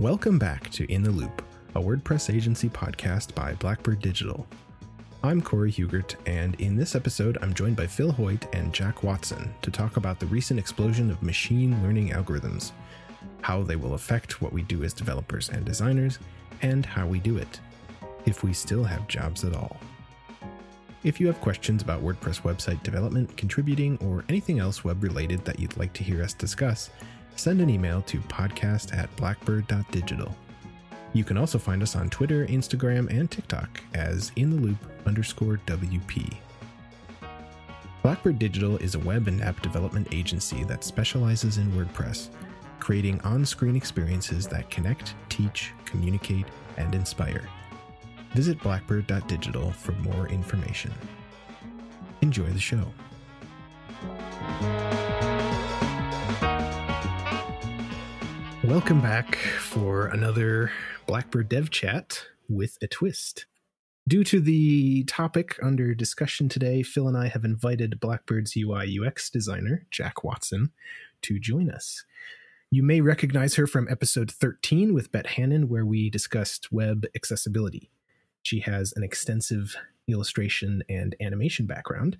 Welcome back to In the Loop, a WordPress agency podcast by Blackbird Digital. I'm Cory Hughart, and in this episode, I'm joined by Phil Hoyt and Jack Watson to talk about the recent explosion of machine learning algorithms, how they will affect what we do as developers and designers, and how we do it, if we still have jobs at all. If you have questions about WordPress website development, contributing, or anything else web related that you'd like to hear us discuss, send an email to podcast at blackbird.digital. You can also find us on Twitter, Instagram, and TikTok as in the loop underscore WP. Blackbird Digital is a web and app development agency that specializes in WordPress, creating on screen experiences that connect, teach, communicate, and inspire. Visit blackbird.digital for more information. Enjoy the show. Welcome back for another Blackbird Dev Chat with a twist. Due to the topic under discussion today, Phil and I have invited Blackbird's UI UX designer, Jack Watson, to join us. You may recognize her from episode 13 with Beth Hannon, where we discussed web accessibility. She has an extensive illustration and animation background,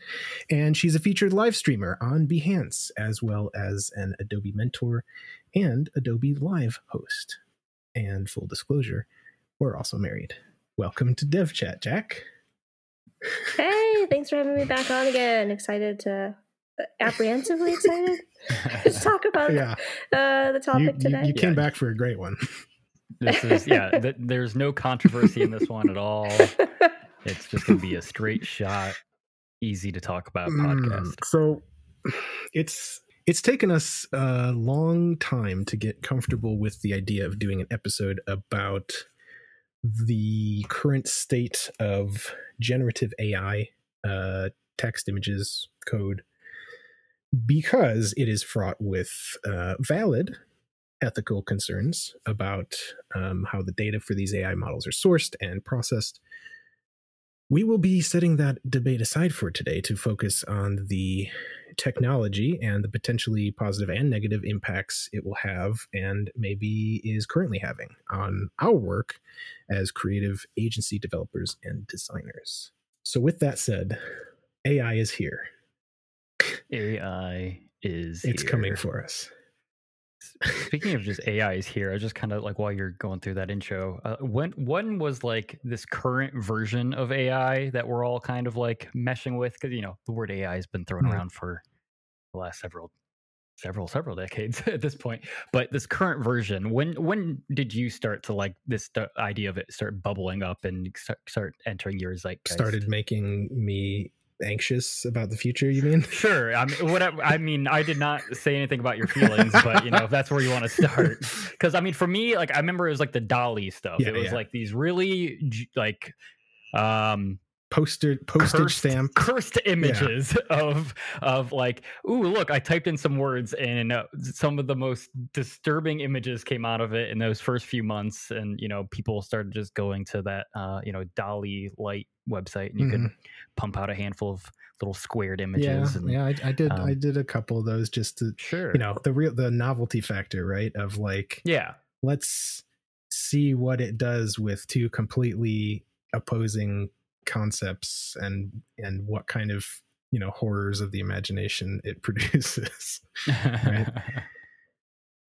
and she's a featured live streamer on Behance, as well as an Adobe mentor and Adobe Live host. And full disclosure, we're also married. Welcome to Dev Chat, Jack. Hey, thanks for having me back on again. Excited to, uh, apprehensively excited to talk about yeah. uh, the topic you, today. You, you came yeah. back for a great one. This is yeah. Th- there's no controversy in this one at all. It's just gonna be a straight shot, easy to talk about podcast. Mm, so it's it's taken us a long time to get comfortable with the idea of doing an episode about the current state of generative AI, uh, text, images, code, because it is fraught with uh, valid ethical concerns about um, how the data for these AI models are sourced and processed. We will be setting that debate aside for today to focus on the technology and the potentially positive and negative impacts it will have and maybe is currently having on our work as creative agency developers and designers. So, with that said, AI is here. AI is it's here. coming for us. Speaking of just AIs here, I just kind of like while you're going through that intro, uh, when one was like this current version of AI that we're all kind of like meshing with? Because you know the word AI has been thrown mm. around for the last several several several decades at this point. But this current version when when did you start to like this idea of it start bubbling up and start, start entering your like started making me anxious about the future you mean? Sure. I mean what I, I, mean i did not say anything about your feelings but you know if that's where you want to start. Because i mean for me like i remember it was like the DALL-E stuff. Yeah, it was yeah. like these really like um poster postage cursed, stamp cursed images yeah. of of like ooh look i typed in some words and uh, some of the most disturbing images came out of it in those first few months and you know people started just going to that uh you know DALL-E light website and you mm-hmm. could pump out a handful of little squared images yeah and, yeah I, I did um, i did a couple of those just to sure you know the real the novelty factor right of like yeah let's see what it does with two completely opposing concepts and and what kind of you know horrors of the imagination it produces right?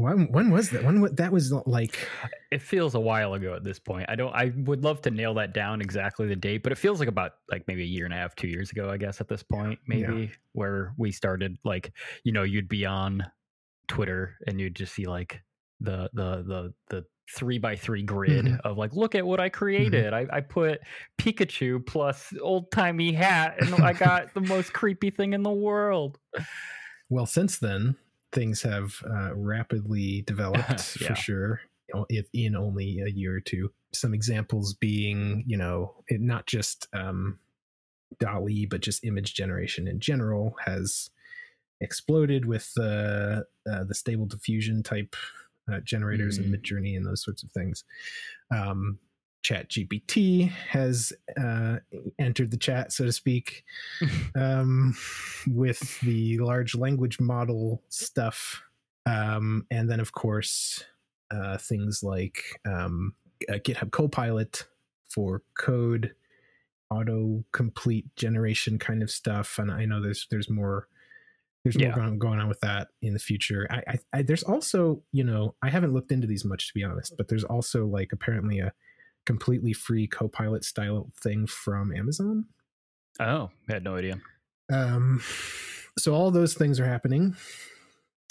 When when was that? When that was like it feels a while ago at this point. I don't i would love to nail that down exactly the date but it feels like about like maybe a year and a half two years ago i guess at this point maybe yeah. where we started like you know you'd be on twitter and you'd just see like the the the the three by three grid mm-hmm. of like, look at what I mm-hmm. created. Mm-hmm. I, I put Pikachu plus old timey hat, and I got the most creepy thing in the world. Well, since then, things have uh, rapidly developed yeah. for sure. If in only a year or two, some examples being, you know, it, not just um, DALL-E, but just image generation in general has exploded with uh, uh, the stable diffusion type uh, generators mm-hmm. and Midjourney and those sorts of things. Um, Chat GPT has uh, entered the chat, so to speak, um, with the large language model stuff. Um, and then, of course, uh, things like um, GitHub Copilot for code, auto complete generation kind of stuff, and I know there's there's more there's yeah. more going, going on with that in the future. I, I, I, there's also you know I haven't looked into these much to be honest, but there's also like apparently a completely free Copilot style thing from Amazon. Oh, I had no idea. Um, so all those things are happening.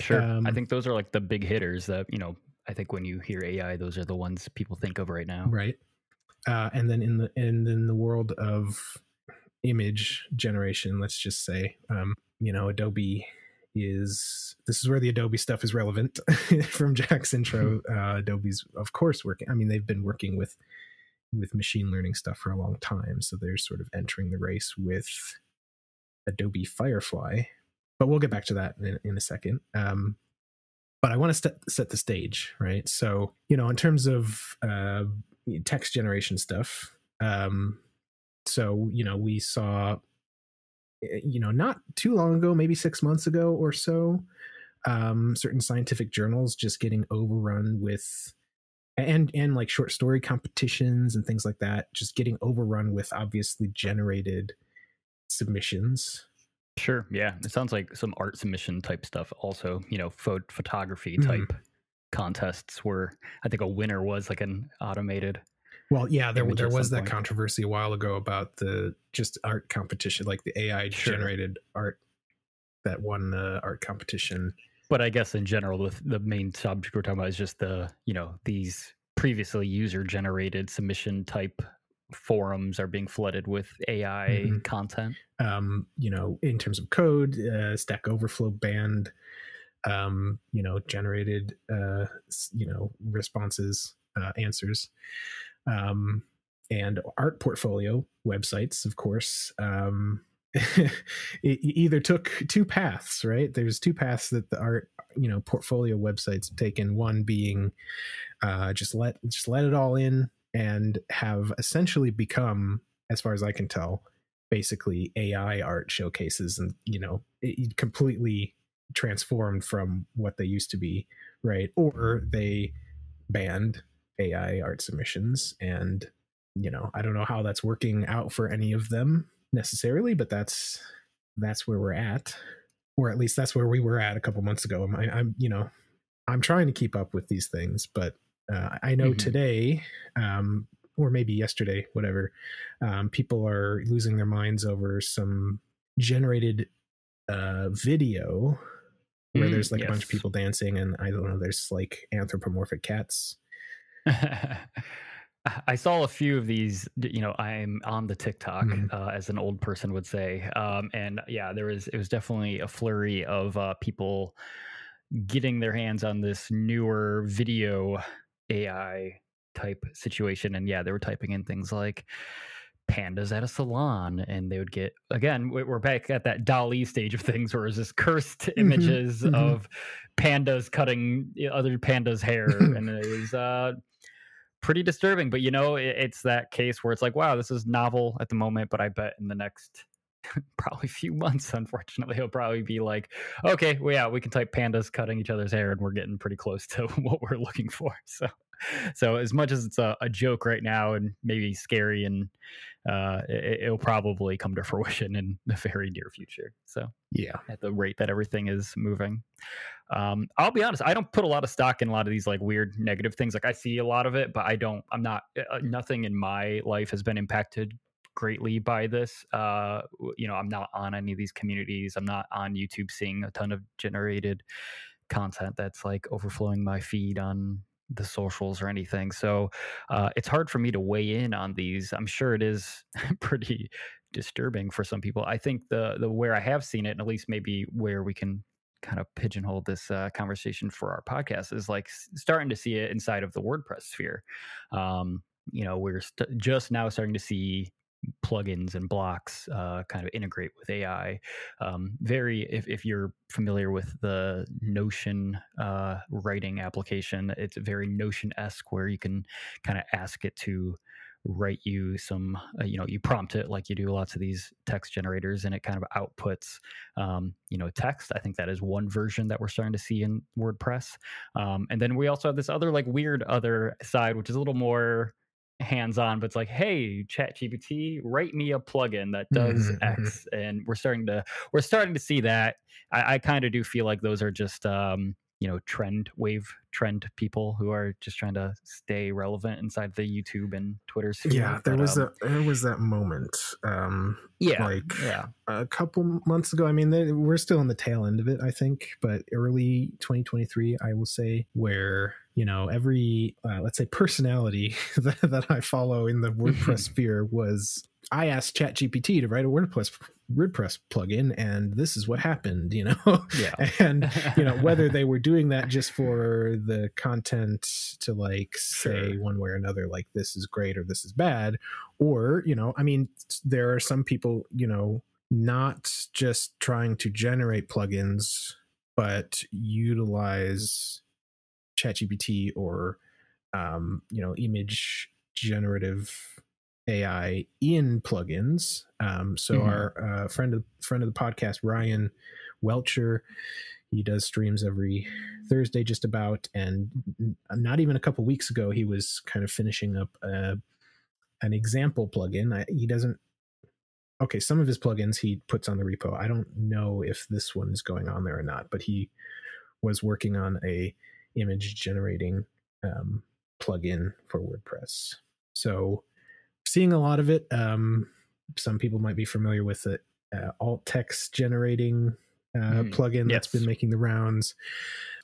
Sure, um, I think those are like the big hitters that you know. I think when you hear AI, those are the ones people think of right now. Right. Uh, and then in the and in the world of image generation, let's just say, um, you know, Adobe is this is where the Adobe stuff is relevant from Jack's intro. Uh, Adobe's of course working. I mean, they've been working with with machine learning stuff for a long time, so they're sort of entering the race with Adobe Firefly. But we'll get back to that in, in a second. Um, but I want to set, set the stage, right? So, you know, in terms of uh, text generation stuff, um, so, you know, we saw you know, not too long ago, maybe six months ago or so, um, certain scientific journals just getting overrun with and and like short story competitions and things like that just getting overrun with obviously generated submissions sure yeah it sounds like some art submission type stuff also you know pho- photography mm-hmm. type mm-hmm. contests where i think a winner was like an automated well, yeah, there there was that point. controversy a while ago about the just art competition, like the AI generated sure. art that won the art competition. But I guess in general, the, the main subject we're talking about is just the you know these previously user generated submission type forums are being flooded with AI mm-hmm. content. Um, you know, in terms of code, uh, Stack Overflow banned, um, you know, generated, uh, you know, responses, uh, answers um, and art portfolio websites, of course. Um, it, either took two paths, right? There's two paths that the art, you know, portfolio websites have taken. One being uh, just let just let it all in and have essentially become, as far as I can tell, basically AI art showcases, and you know, it completely transformed from what they used to be, right? Or they banned AI art submissions. And, you know, I don't know how that's working out for any of them necessarily, but that's that's where we're at. Or at least that's where we were at a couple months ago. I, I'm, you know, I'm trying to keep up with these things, but uh, I know mm-hmm. today, um, or maybe yesterday, whatever, um, people are losing their minds over some generated uh, video where mm, there's like yes. a bunch of people dancing, and I don't know, there's like anthropomorphic cats I saw a few of these. You know, I'm on the TikTok, mm-hmm. uh, as an old person would say, um, and yeah, there was it was definitely a flurry of uh, people getting their hands on this newer video AI type situation, and yeah, they were typing in things like pandas at a salon and they would get again we're back at that DALL-E stage of things where it's just cursed mm-hmm. images mm-hmm. of pandas cutting other pandas hair and it was uh pretty disturbing. But you know, it, it's that case where it's like, wow, this is novel at the moment, but I bet in the next probably few months, unfortunately, it'll probably be like, okay, well, yeah, we can type pandas cutting each other's hair, and we're getting pretty close to what we're looking for. So, so as much as it's a, a joke right now and maybe scary, and uh, it, will probably come to fruition in the very near future. So, yeah, at the rate that everything is moving. Um, I'll be honest, I don't put a lot of stock in a lot of these like weird negative things. Like I see a lot of it, but I don't. I'm not. Uh, nothing in my life has been impacted greatly by this. Uh, you know, I'm not on any of these communities. I'm not on YouTube seeing a ton of generated content that's like overflowing my feed on the socials or anything. So uh, it's hard for me to weigh in on these. I'm sure it is pretty disturbing for some people. I think the the where I have seen it, and at least maybe where we can kind of pigeonhole this uh, conversation for our podcast, is like starting to see it inside of the WordPress sphere. Um, you know, we're st- just now starting to see plugins and blocks uh, kind of integrate with AI. Um, very, if, if you're familiar with the Notion uh, writing application, it's very Notion esque where you can kind of ask it to write you some, uh, you know, you prompt it like you do lots of these text generators, and it kind of outputs, um, you know, text. I think that is one version that we're starting to see in WordPress. Um, and then we also have this other like weird other side, which is a little more hands on, but it's like, hey, Chat GPT, write me a plugin that does mm-hmm, mm-hmm. X, and we're starting to we're starting to see that. I, I kind of do feel like those are just um, you know trend wave trend people who are just trying to stay relevant inside the YouTube and Twitter sphere. Yeah, there but, was um, a there was that moment. Um, yeah, like yeah. a couple months ago. I mean, they, we're still on the tail end of it, I think, but early 2023, I will say, where you know every uh, let's say personality that, that I follow in the WordPress sphere was I asked ChatGPT to write a WordPress WordPress plugin, and this is what happened. You know, yeah, and you know whether they were doing that just for the content to like say sure. one way or another, like this is great or this is bad, or you know, I mean, there are some people, you know, not just trying to generate plugins, but utilize ChatGPT or um, you know image generative AI in plugins. Um, so mm-hmm. our uh, friend of friend of the podcast, Ryan Welcher, he does streams every Thursday, just about, and not even a couple weeks ago, he was kind of finishing up a, uh, an example plugin. I, he doesn't. Okay, some of his plugins he puts on the repo. I don't know if this one is going on there or not, but he was working on a image generating um, plugin for WordPress. So seeing a lot of it. Um, some people might be familiar with it. Uh, alt text generating uh, mm, plugin yes. that's been making the rounds.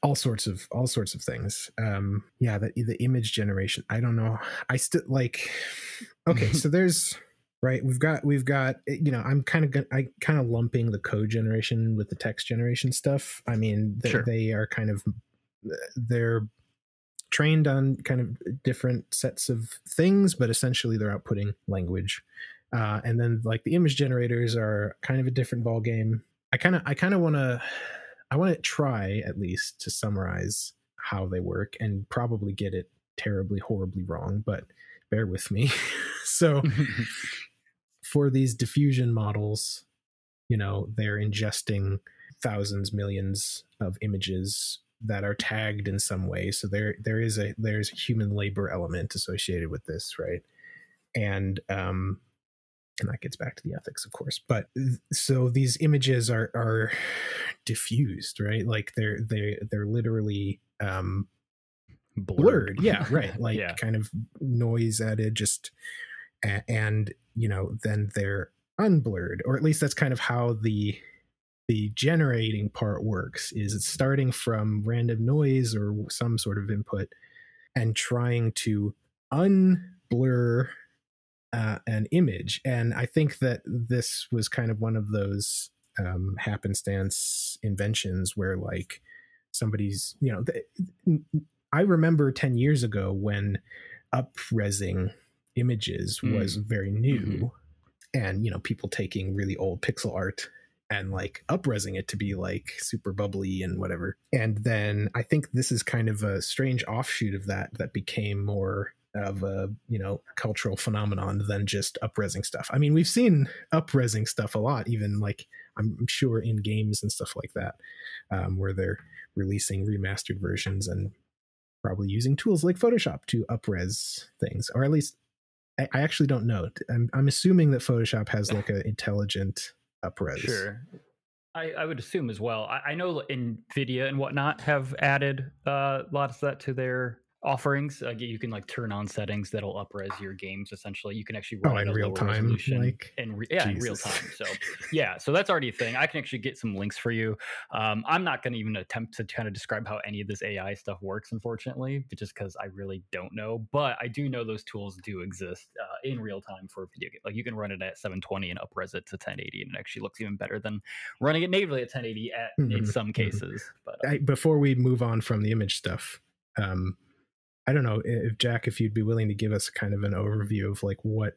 All sorts of all sorts of things. Um, yeah, the the image generation. I don't know. I still like. Okay, so there's right. We've got we've got you know. I'm kind of I kind of lumping the code generation with the text generation stuff. I mean, they, sure. they are kind of they're trained on kind of different sets of things, but essentially they're outputting language. Uh, and then like the image generators are kind of a different ball game. I kind of I kind of want to I want to try at least to summarize how they work and probably get it terribly horribly wrong, but bear with me. so for these diffusion models, you know, they're ingesting thousands, millions of images that are tagged in some way. So there there is a there's a human labor element associated with this, right? And um and that gets back to the ethics, of course. But so these images are are diffused, right? Like they're they they're literally um blurred. blurred. Yeah, right. Like yeah. kind of noise added, just and you know then they're unblurred, or at least that's kind of how the the generating part works is it's starting from random noise or some sort of input and trying to unblur uh, an image and i think that this was kind of one of those um, happenstance inventions where like somebody's you know th- i remember 10 years ago when upresing images mm. was very new mm-hmm. and you know people taking really old pixel art and like upresing it to be like super bubbly and whatever. And then I think this is kind of a strange offshoot of that that became more of a you know cultural phenomenon than just upresing stuff. I mean, we've seen upresing stuff a lot, even like I'm sure in games and stuff like that, um, where they're releasing remastered versions and probably using tools like Photoshop to upres things, or at least I, actually don't know. I'm, I'm assuming that Photoshop has like an intelligent upres. Sure. I, I, would assume as well. I, I, know NVIDIA and whatnot have added uh, lots of that to their offerings. Uh, you can like turn on settings that'll upres your games. Essentially, you can actually run oh, in real time, like in re- yeah, in real time. So yeah, so that's already a thing. I can actually get some links for you. Um, I'm not going to even attempt to kind of describe how any of this AI stuff works, unfortunately, just because I really don't know. But I do know those tools do exist uh, in real time for a video game. Like you can run it at 720 and upres it to 1080, and it actually looks even better than running it natively at 1080 at, mm-hmm. in some mm-hmm. cases. Mm-hmm. But uh, I, before we move on from the image stuff. Um, I don't know if Jack, if you'd be willing to give us kind of an overview of like what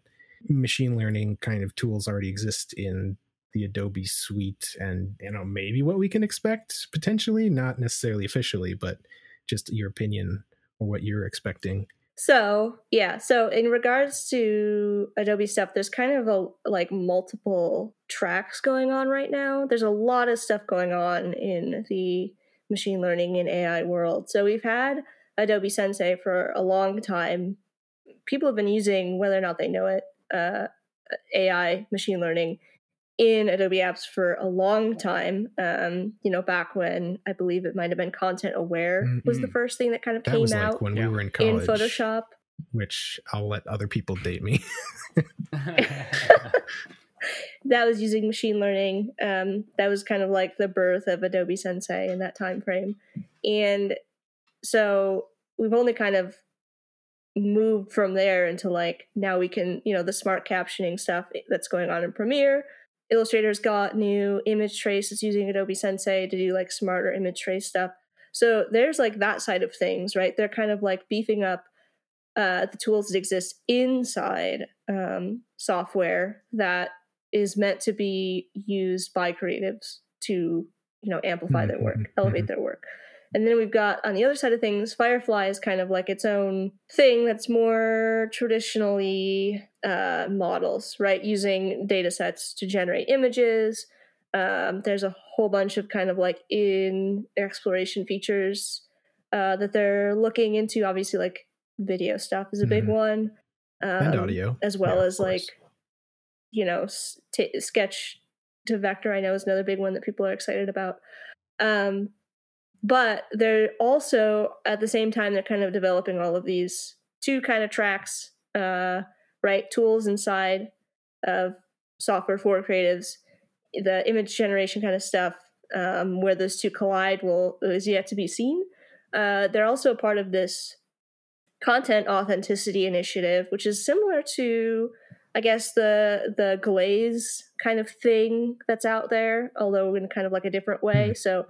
machine learning kind of tools already exist in the Adobe suite and you know maybe what we can expect potentially not necessarily officially but just your opinion or what you're expecting So yeah, so in regards to Adobe stuff, there's kind of a like multiple tracks going on right now. There's a lot of stuff going on in the machine learning and AI world. So we've had Adobe Sensei for a long time. People have been using, whether or not they know it, uh, AI machine learning in Adobe Apps for a long time. Um, you know, back when I believe it might have been Content Aware mm-hmm. was the mm-hmm. first thing that kind of that came was out like when yeah. we were in college in Photoshop. Which I'll let other people date me. that was using machine learning. Um, that was kind of like the birth of Adobe Sensei in that time frame, and so we've only kind of moved from there into like now we can you know the smart captioning stuff that's going on in Premiere Illustrator's got new image traces using Adobe Sensei to do like smarter image trace stuff. So there's like that side of things, right? They're kind of like beefing up uh, the tools that exist inside um, software that is meant to be used by creatives to, you know, amplify their work, mm-hmm. elevate mm-hmm. their work. And then we've got on the other side of things, Firefly is kind of like its own thing that's more traditionally uh, models, right? Using data sets to generate images. Um, there's a whole bunch of kind of like in exploration features uh, that they're looking into. Obviously, like video stuff is a big mm-hmm. one, um, and audio, as well yeah, as like you know t- sketch to vector. I know is another big one that people are excited about. Um, but they're also at the same time they're kind of developing all of these two kind of tracks uh, right? Tools inside of software for creatives the image generation kind of stuff um, where those two collide will is yet to be seen. Uh, they're also part of this content authenticity initiative which is similar to i guess the the glaze kind of thing that's out there although in kind of like a different way. Mm-hmm. so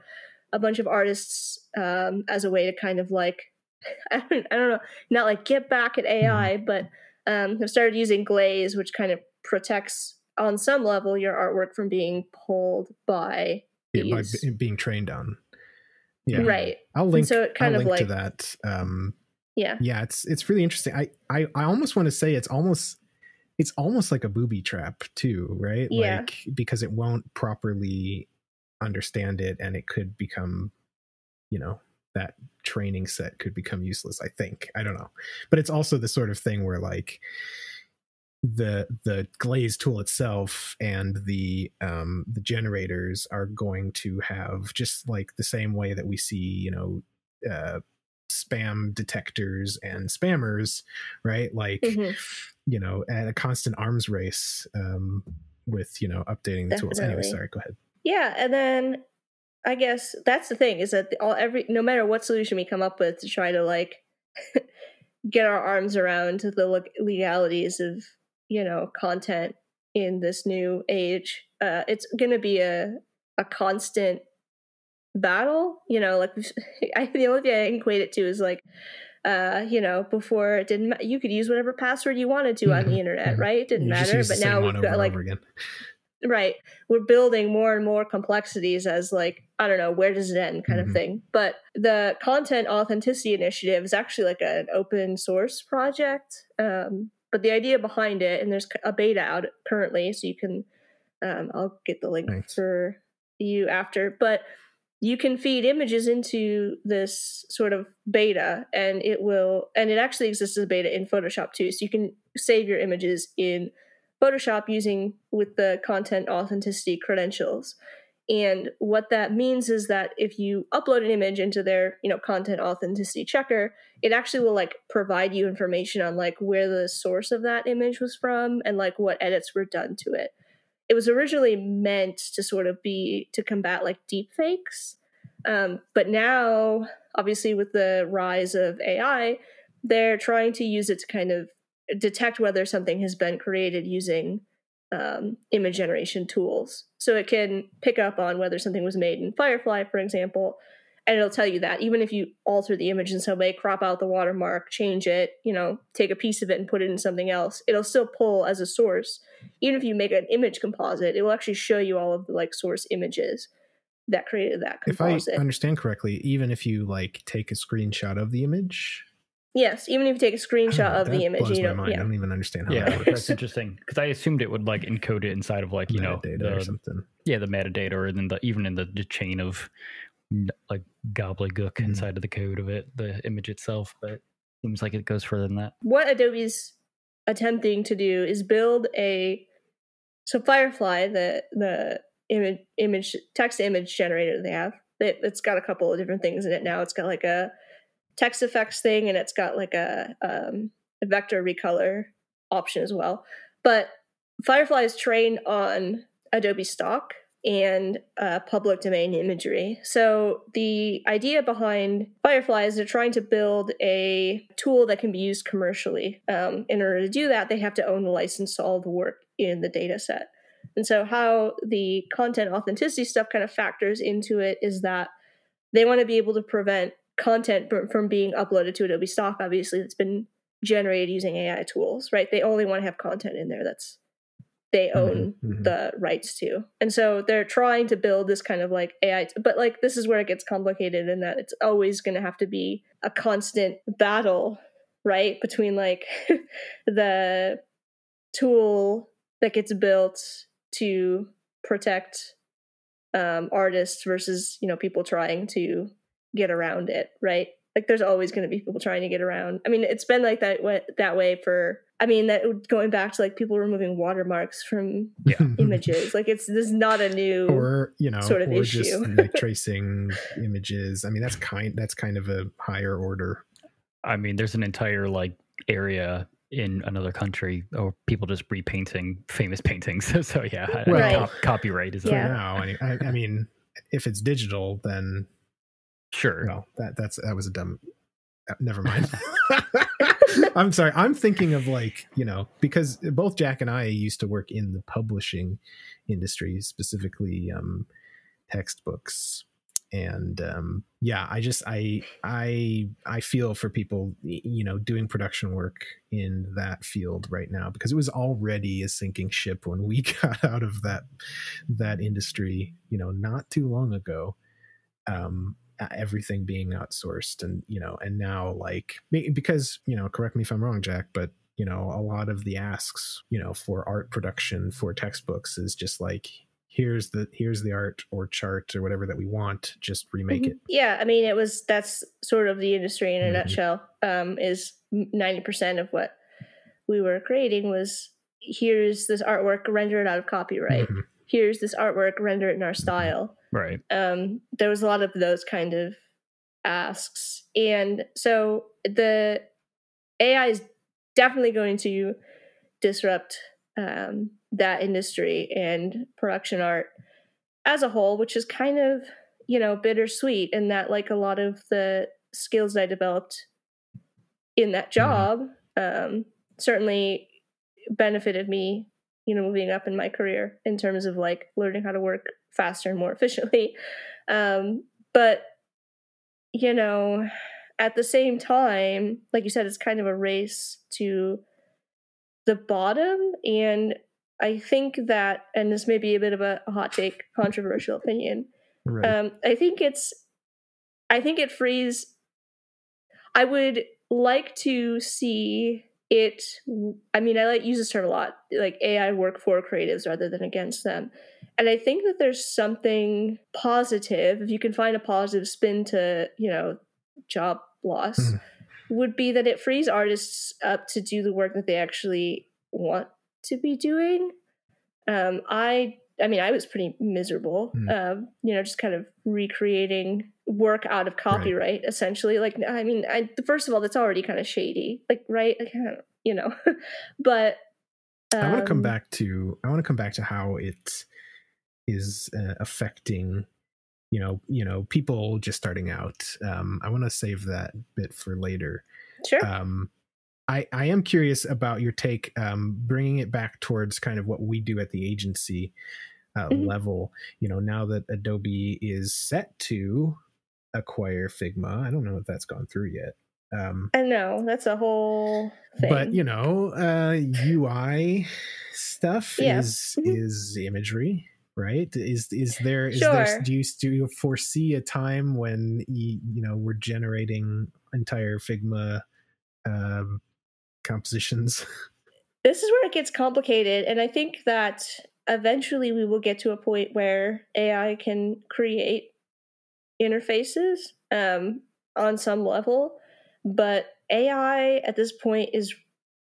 a bunch of artists um, as a way to kind of like I don't, I don't know not like get back at AI, mm-hmm. but um, have started using Glaze, which kind of protects on some level your artwork from being pulled by yeah, by b- being trained on. Yeah, right. I'll link. And so it kind I'll of like, to that. Um, yeah, yeah. It's it's really interesting. I I, I almost want to say it's almost it's almost like a booby trap too, right? Yeah. Like because it won't properly understand it and it could become you know that training set could become useless i think. I don't know. But it's also the sort of thing where like the the glaze tool itself and the um the generators are going to have just like the same way that we see you know uh spam detectors and spammers right? Like mm-hmm. you know at a constant arms race um with you know updating the Definitely. tools. Anyway sorry go ahead yeah, and then I guess that's the thing is that all every no matter what solution we come up with to try to like get our arms around the legalities of you know content in this new age, uh, it's going to be a a constant battle. You know, like I, the only thing I equate it to is like uh, you know, before it didn't, ma- you could use whatever password you wanted to on the internet, right? It didn't matter. But now we've got like, right we're building more and more complexities as like i don't know where does it end kind mm-hmm. of thing but the content authenticity initiative is actually like an open source project um, but the idea behind it and there's a beta out currently so you can um, i'll get the link Thanks. for you after but you can feed images into this sort of beta and it will and it actually exists as a beta in photoshop too so you can save your images in Photoshop using with the content authenticity credentials. And what that means is that if you upload an image into their, you know, content authenticity checker, it actually will like provide you information on like where the source of that image was from and like what edits were done to it. It was originally meant to sort of be to combat like deep fakes. Um, but now, obviously, with the rise of AI, they're trying to use it to kind of detect whether something has been created using um, image generation tools. So it can pick up on whether something was made in Firefly, for example, and it'll tell you that even if you alter the image in some way, crop out the watermark, change it, you know, take a piece of it and put it in something else, it'll still pull as a source. Even if you make an image composite, it will actually show you all of the like source images that created that composite. If I understand correctly, even if you like take a screenshot of the image Yes, even if you take a screenshot of the image, you know, mind. I don't even understand how Yeah, that that's interesting because I assumed it would like encode it inside of like you know Metadata or the, something. yeah the metadata or in the even in the, the chain of like gobbledygook Mhm. inside of the code of it, the image itself. But seems like it goes further than that. what Adobe's attempting to do is build a so Firefly, the the image image text image generator they have, it, it's got a couple of different things in it now. It's got like a text effects thing, and it's got like a um, a vector recolor option as well. But Firefly is trained on Adobe stock and uh, public domain imagery. So the idea behind Firefly is they're trying to build a tool that can be used commercially. Um, in order to do that, they have to own the license to all the work in the data set. And so how the content authenticity stuff kind of factors into it is that they want to be able to prevent content from being uploaded to Adobe stock, obviously, that's been generated using AI tools, right? They only want to have content in there that's they own Mhm, mhm. the rights to. And so they're trying to build this kind of like AI, but like this is where it gets complicated in that it's always going to have to be a constant battle, right? Between like the tool that gets built to protect um, artists versus, you know, people trying to get around it, right? Like there's always going to be people trying to get around. I mean, it's been like that way, that way for I mean, that going back to like people removing watermarks from images. Like it's this is not a new or you know sort of or just issue. like tracing images i mean that's kind that's kind of a higher order I mean, there's an entire like area in another country or people just repainting famous paintings. so yeah, I- I- Well- cop- copyright is for Yeah. now I, I, I mean if it's digital then sure. well that that's that was a dumb uh, never mind. I'm sorry. I'm thinking of like you know because both jack and i used to work in the publishing industry specifically um textbooks. And um yeah i just i i i feel for people you know doing production work in that field right now because it was already a sinking ship when we got out of that that industry you know not too long ago. Um everything being outsourced and you know and now like because you know correct me if i'm wrong jack but you know a lot of the asks you know for art production for textbooks is just like here's the here's the art or chart or whatever that we want just remake it Yeah, I mean, it was that's sort of the industry in a Mhm. nutshell. Um, is ninety percent of what we were creating was here's this artwork rendered out of copyright. Mhm. Here's this artwork rendered in our style. Right. Um, there was a lot of those kind of asks, and so the AI is definitely going to disrupt um, that industry and production art as a whole, which is kind of you know bittersweet in that like a lot of the skills I developed in that job um, certainly benefited me you know moving up in my career in terms of like learning how to work faster and more efficiently um, but you know at the same time like you said it's kind of a race to the bottom and i think that and this may be a bit of a hot take controversial opinion right um, I think it's, I think it frees. I would like to see it. I mean, I like use this term a lot, like AI work for creatives rather than against them. And I think that there's something positive if you can find a positive spin to you know job loss. Mhm. Would be that it frees artists up to do the work that they actually want to be doing. Um, I I mean, I was pretty miserable. Mm. Um, you know, just kind of recreating work out of copyright, essentially. Like, I mean, I first of all, that's already kind of shady, like, right? Like, you know, but I want to come um, back to I want to come back to how it is uh, affecting you know you know people just starting out. Um, I want to save that bit for later. Sure. Um, I I am curious about your take, um, bringing it back towards kind of what we do at the agency uh, Mhm. level. You know, now that Adobe is set to acquire Figma, I don't know if that's gone through yet. Um, I know that's a whole thing. but you know uh ui stuff Yeah. is Mhm. is imagery right is is there is there Sure. do you do you foresee a time when you, you know we're generating entire figma um, compositions. This is where it gets complicated, and I think that eventually we will get to a point where AI can create interfaces um, on some level, but AI at this point is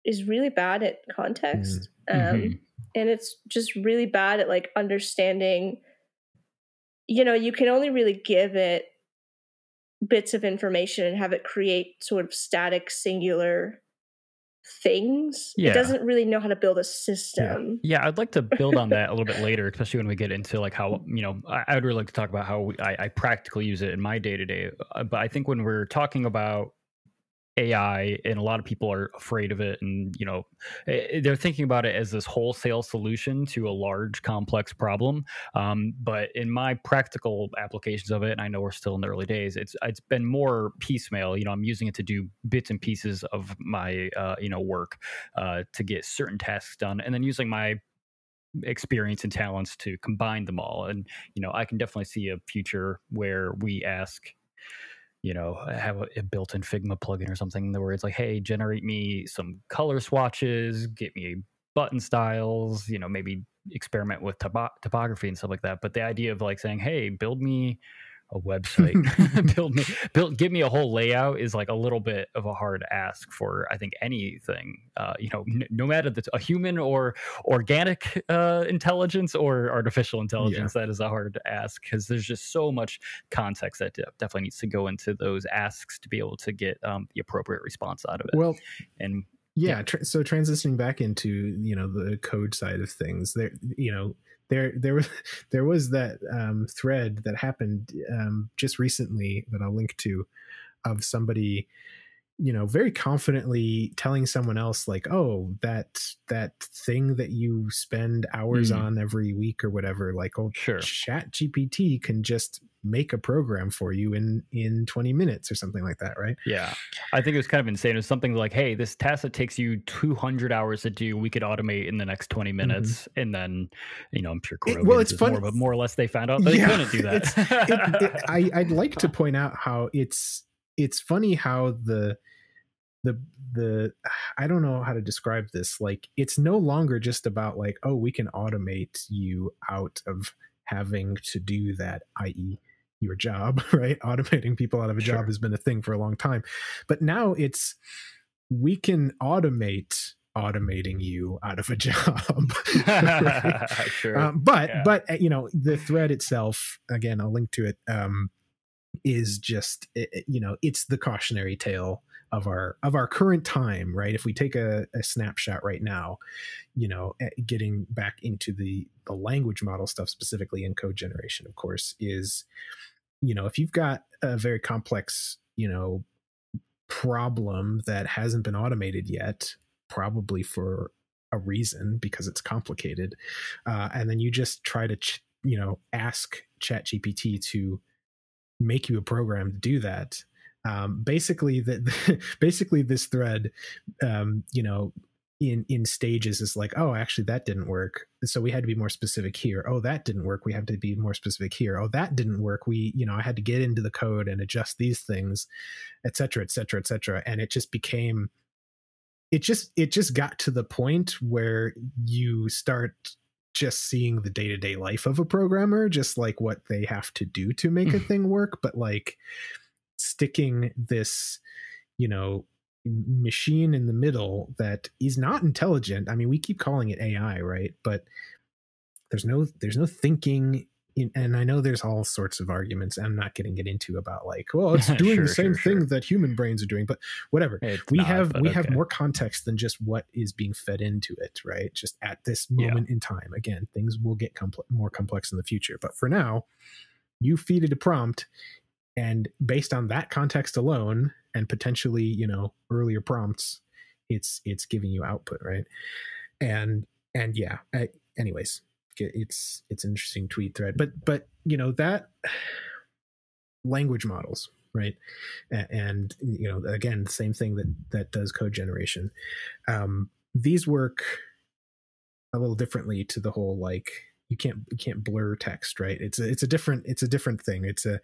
is really bad at context, mm-hmm. um, and it's just really bad at like understanding. You know, you can only really give it bits of information and have it create sort of static, singular things. Yeah. It doesn't really know how to build a system. Yeah. yeah, I'd like to build on that a little bit later, especially when we get into like how you know I, I would really like to talk about how we, I, I practically use it in my day to day. But I think when we're talking about AI, and a lot of people are afraid of it, and you know eh, eh, they're thinking about it as this wholesale solution to a large, complex problem. Um, but in my practical applications of it, and I know we're still in the early days, it's it's been more piecemeal. You know, I'm using it to do bits and pieces of my uh, you know work uh, to get certain tasks done, and then using my experience and talents to combine them all. And you know, I can definitely see a future where we ask you know, have a, a, built-in Figma plugin or something where it's like, hey, generate me some color swatches, get me button styles, you know, maybe experiment with topo- topography and stuff like that. But the idea of like saying, hey, build me a website. Build me build give me a whole layout is like a little bit of a hard ask for i think anything uh, you know n- no matter the, a human or organic uh, intelligence or artificial intelligence yeah. that is a hard ask because there's just so much context that definitely needs to go into those asks to be able to get um, the appropriate response out of it. Well and yeah, Tra- so transitioning back into you know the code side of things there you know there there was there was that um, thread that happened um, just recently that I'll link to of somebody you know very confidently telling someone else like oh that that thing that you spend hours mm. on every week or whatever like oh sure chat gpt can just make a program for you in in 20 minutes or something like that right yeah i think it was kind of insane it was something like hey this task that takes you 200 hours to do we could automate in the next 20 mm-hmm. minutes mm-hmm. and then you know i'm sure it, well it's fun more, but more or less they found out they yeah, couldn't do that it, it, I, i'd like to point out how it's it's funny how the the the i don't know how to describe this like it's no longer just about like oh we can automate you out of having to do that i.e your job right automating people out of a sure. job has been a thing for a long time but now it's we can automate automating you out of a job sure. Um, but yeah. but uh, you know the thread itself again i'll link to it um, is just it, you know it's the cautionary tale of our of our current time right? If we take a, a snapshot right now you know eh, getting back into the the language model stuff specifically in code generation of course is you know if you've got a very complex you know problem that hasn't been automated yet probably for a reason because it's complicated uh, and then you just try to ch- you know ask chat gpt to make you a program to do that. Um, basically the, basically this thread um, you know in in stages is like oh actually that didn't work. So we had to be more specific here. Oh that didn't work. We have to be more specific here. Oh that didn't work. We you know i had to get into the code and adjust these things et cetera et cetera et cetera. And it just became it just it just got to the point where you start just seeing the day-to-day life of a programmer just like what they have to do to make a mm-hmm. thing work but like sticking this you know machine in the middle that is not intelligent. I mean we keep calling it ai right? But there's no there's no thinking in, and i know there's all sorts of arguments i'm not getting it into about like well it's doing sure, the same sure, thing sure. that human brains are doing but whatever it's we not, have we okay. have more context than just what is being fed into it right just at this moment yeah. in time again things will get compl- more complex in the future but for now you feed it a prompt and based on that context alone and potentially you know earlier prompts it's it's giving you output right and and yeah I, anyways it's it's an interesting tweet thread but but you know that language models right? And, you know again the same thing that that does code generation. Um these work a little differently to the whole like you can't you can't blur text right? It's a, it's a different it's a different thing. It's a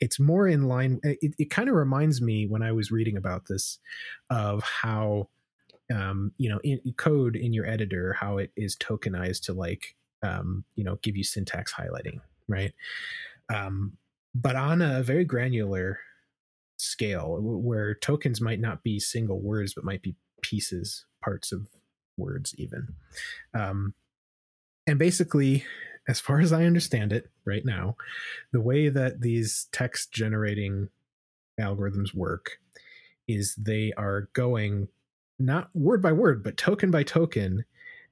it's more in line it, it kind of reminds me when i was reading about this of how um you know in code in your editor how it is tokenized to like um you know give you syntax highlighting right? Um but on a very granular scale where tokens might not be single words but might be pieces parts of words even. Um and basically as far as i understand it right now the way that these text generating algorithms work is they are going not word by word but token by token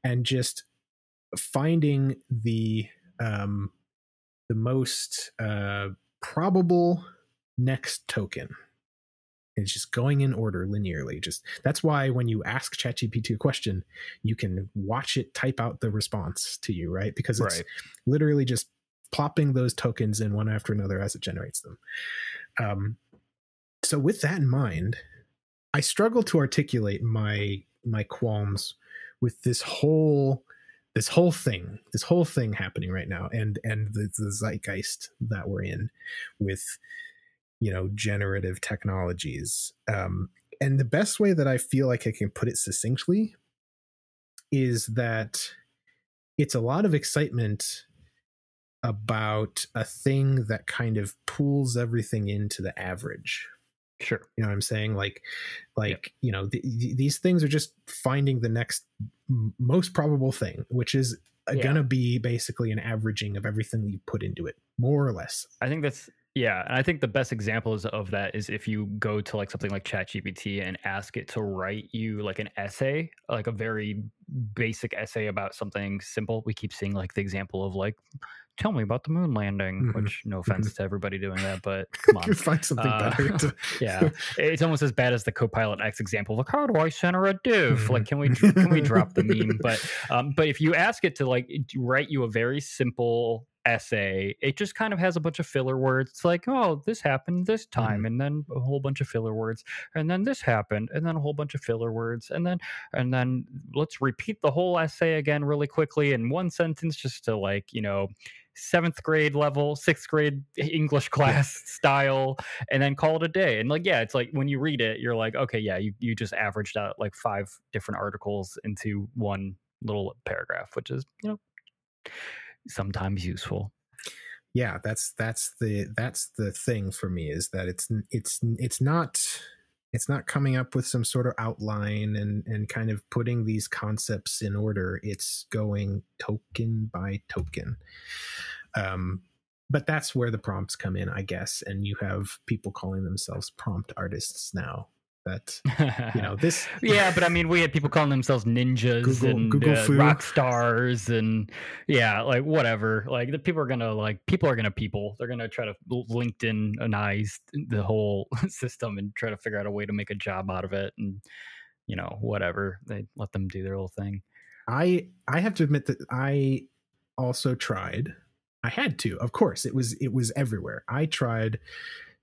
and just finding the um the most uh probable next token it's just going in order linearly. Just that's why when you ask ChatGPT a question, you can watch it type out the response to you, right? Because it's right. literally just plopping those tokens in one after another as it generates them. Um, so with that in mind, I struggle to articulate my my qualms with this whole this whole thing, this whole thing happening right now, and and the, the zeitgeist that we're in with you know generative technologies um, and the best way that i feel like i can put it succinctly is that it's a lot of excitement about a thing that kind of pulls everything into the average sure you know what i'm saying like like yep. you know th- th- these things are just finding the next m- most probable thing which is uh, yeah. gonna be basically an averaging of everything you put into it more or less i think that's yeah, and I think the best examples of that is if you go to like something like ChatGPT and ask it to write you like an essay, like a very basic essay about something simple. We keep seeing like the example of like, tell me about the moon landing, mm-hmm. which no offense mm-hmm. to everybody doing that, but come on, find something uh, better. To... yeah, it's almost as bad as the Copilot X example. Like, how do I center a div? Like, can we can we drop the meme? But um, but if you ask it to like write you a very simple essay, it just kind of has a bunch of filler words. It's like, oh, this happened this time, mm-hmm. and then a whole bunch of filler words, and then this happened, and then a whole bunch of filler words, and then and then let's repeat the whole essay again really quickly in one sentence, just to like you know seventh grade level, sixth grade English class style, and then call it a day. And like, yeah, it's like when you read it, you're like, okay, yeah, you you just averaged out like five different articles into one little paragraph, which is you know sometimes useful yeah that's that's the that's the thing for me is that it's it's it's not it's not coming up with some sort of outline and and kind of putting these concepts in order. It's going token by token. Um but that's where the prompts come in i guess. And you have people calling themselves prompt artists now that you know this yeah but i mean we had people calling themselves ninjas google, and google uh, rock stars and yeah like whatever. Like the people are gonna like people are gonna people. They're gonna try to linkedinize the whole system and try to figure out a way to make a job out of it and you know whatever. They let them do their little thing. I i have to admit that i also tried. I had to of course. It was it was everywhere. I tried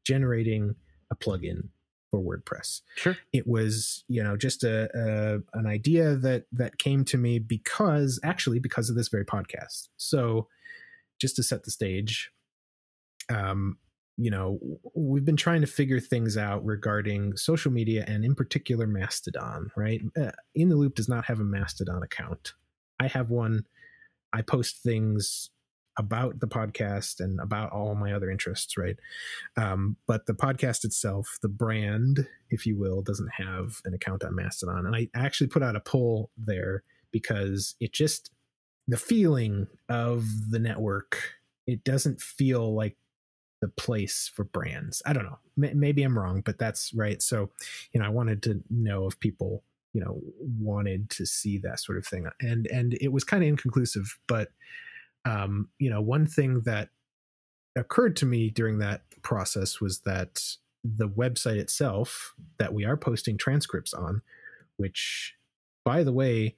generating a plugin for WordPress. Sure. It was, you know, just a, a, an idea that that came to me because actually because of this very podcast. So, just to set the stage, um, you know, we've been trying to figure things out regarding social media and in particular Mastodon, right? Uh, in the Loop does not have a Mastodon account. I have one. I post things about the podcast and about all my other interests, right? Um, but the podcast itself, the brand, if you will, doesn't have an account on Mastodon. And I actually put out a poll there because it just, the feeling of the network, it doesn't feel like the place for brands. I don't know. M- maybe I'm wrong, but that's right. So, you know, I wanted to know if people you know wanted to see that sort of thing and and it was kind of inconclusive but um, you know, one thing that occurred to me during that process was that the website itself that we are posting transcripts on, which, by the way,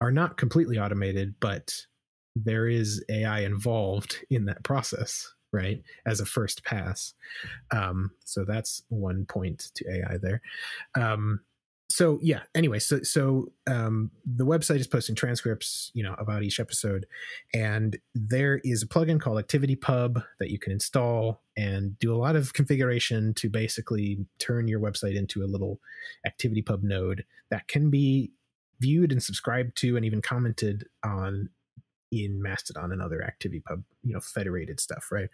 are not completely automated, but there is AI involved in that process, right? As a first pass. Um, so that's one point to AI there. Um, so yeah anyway so so um, the website is posting transcripts you know about each episode and there is a plugin called activitypub that you can install and do a lot of configuration to basically turn your website into a little activitypub node that can be viewed and subscribed to and even commented on in mastodon and other activitypub you know federated stuff right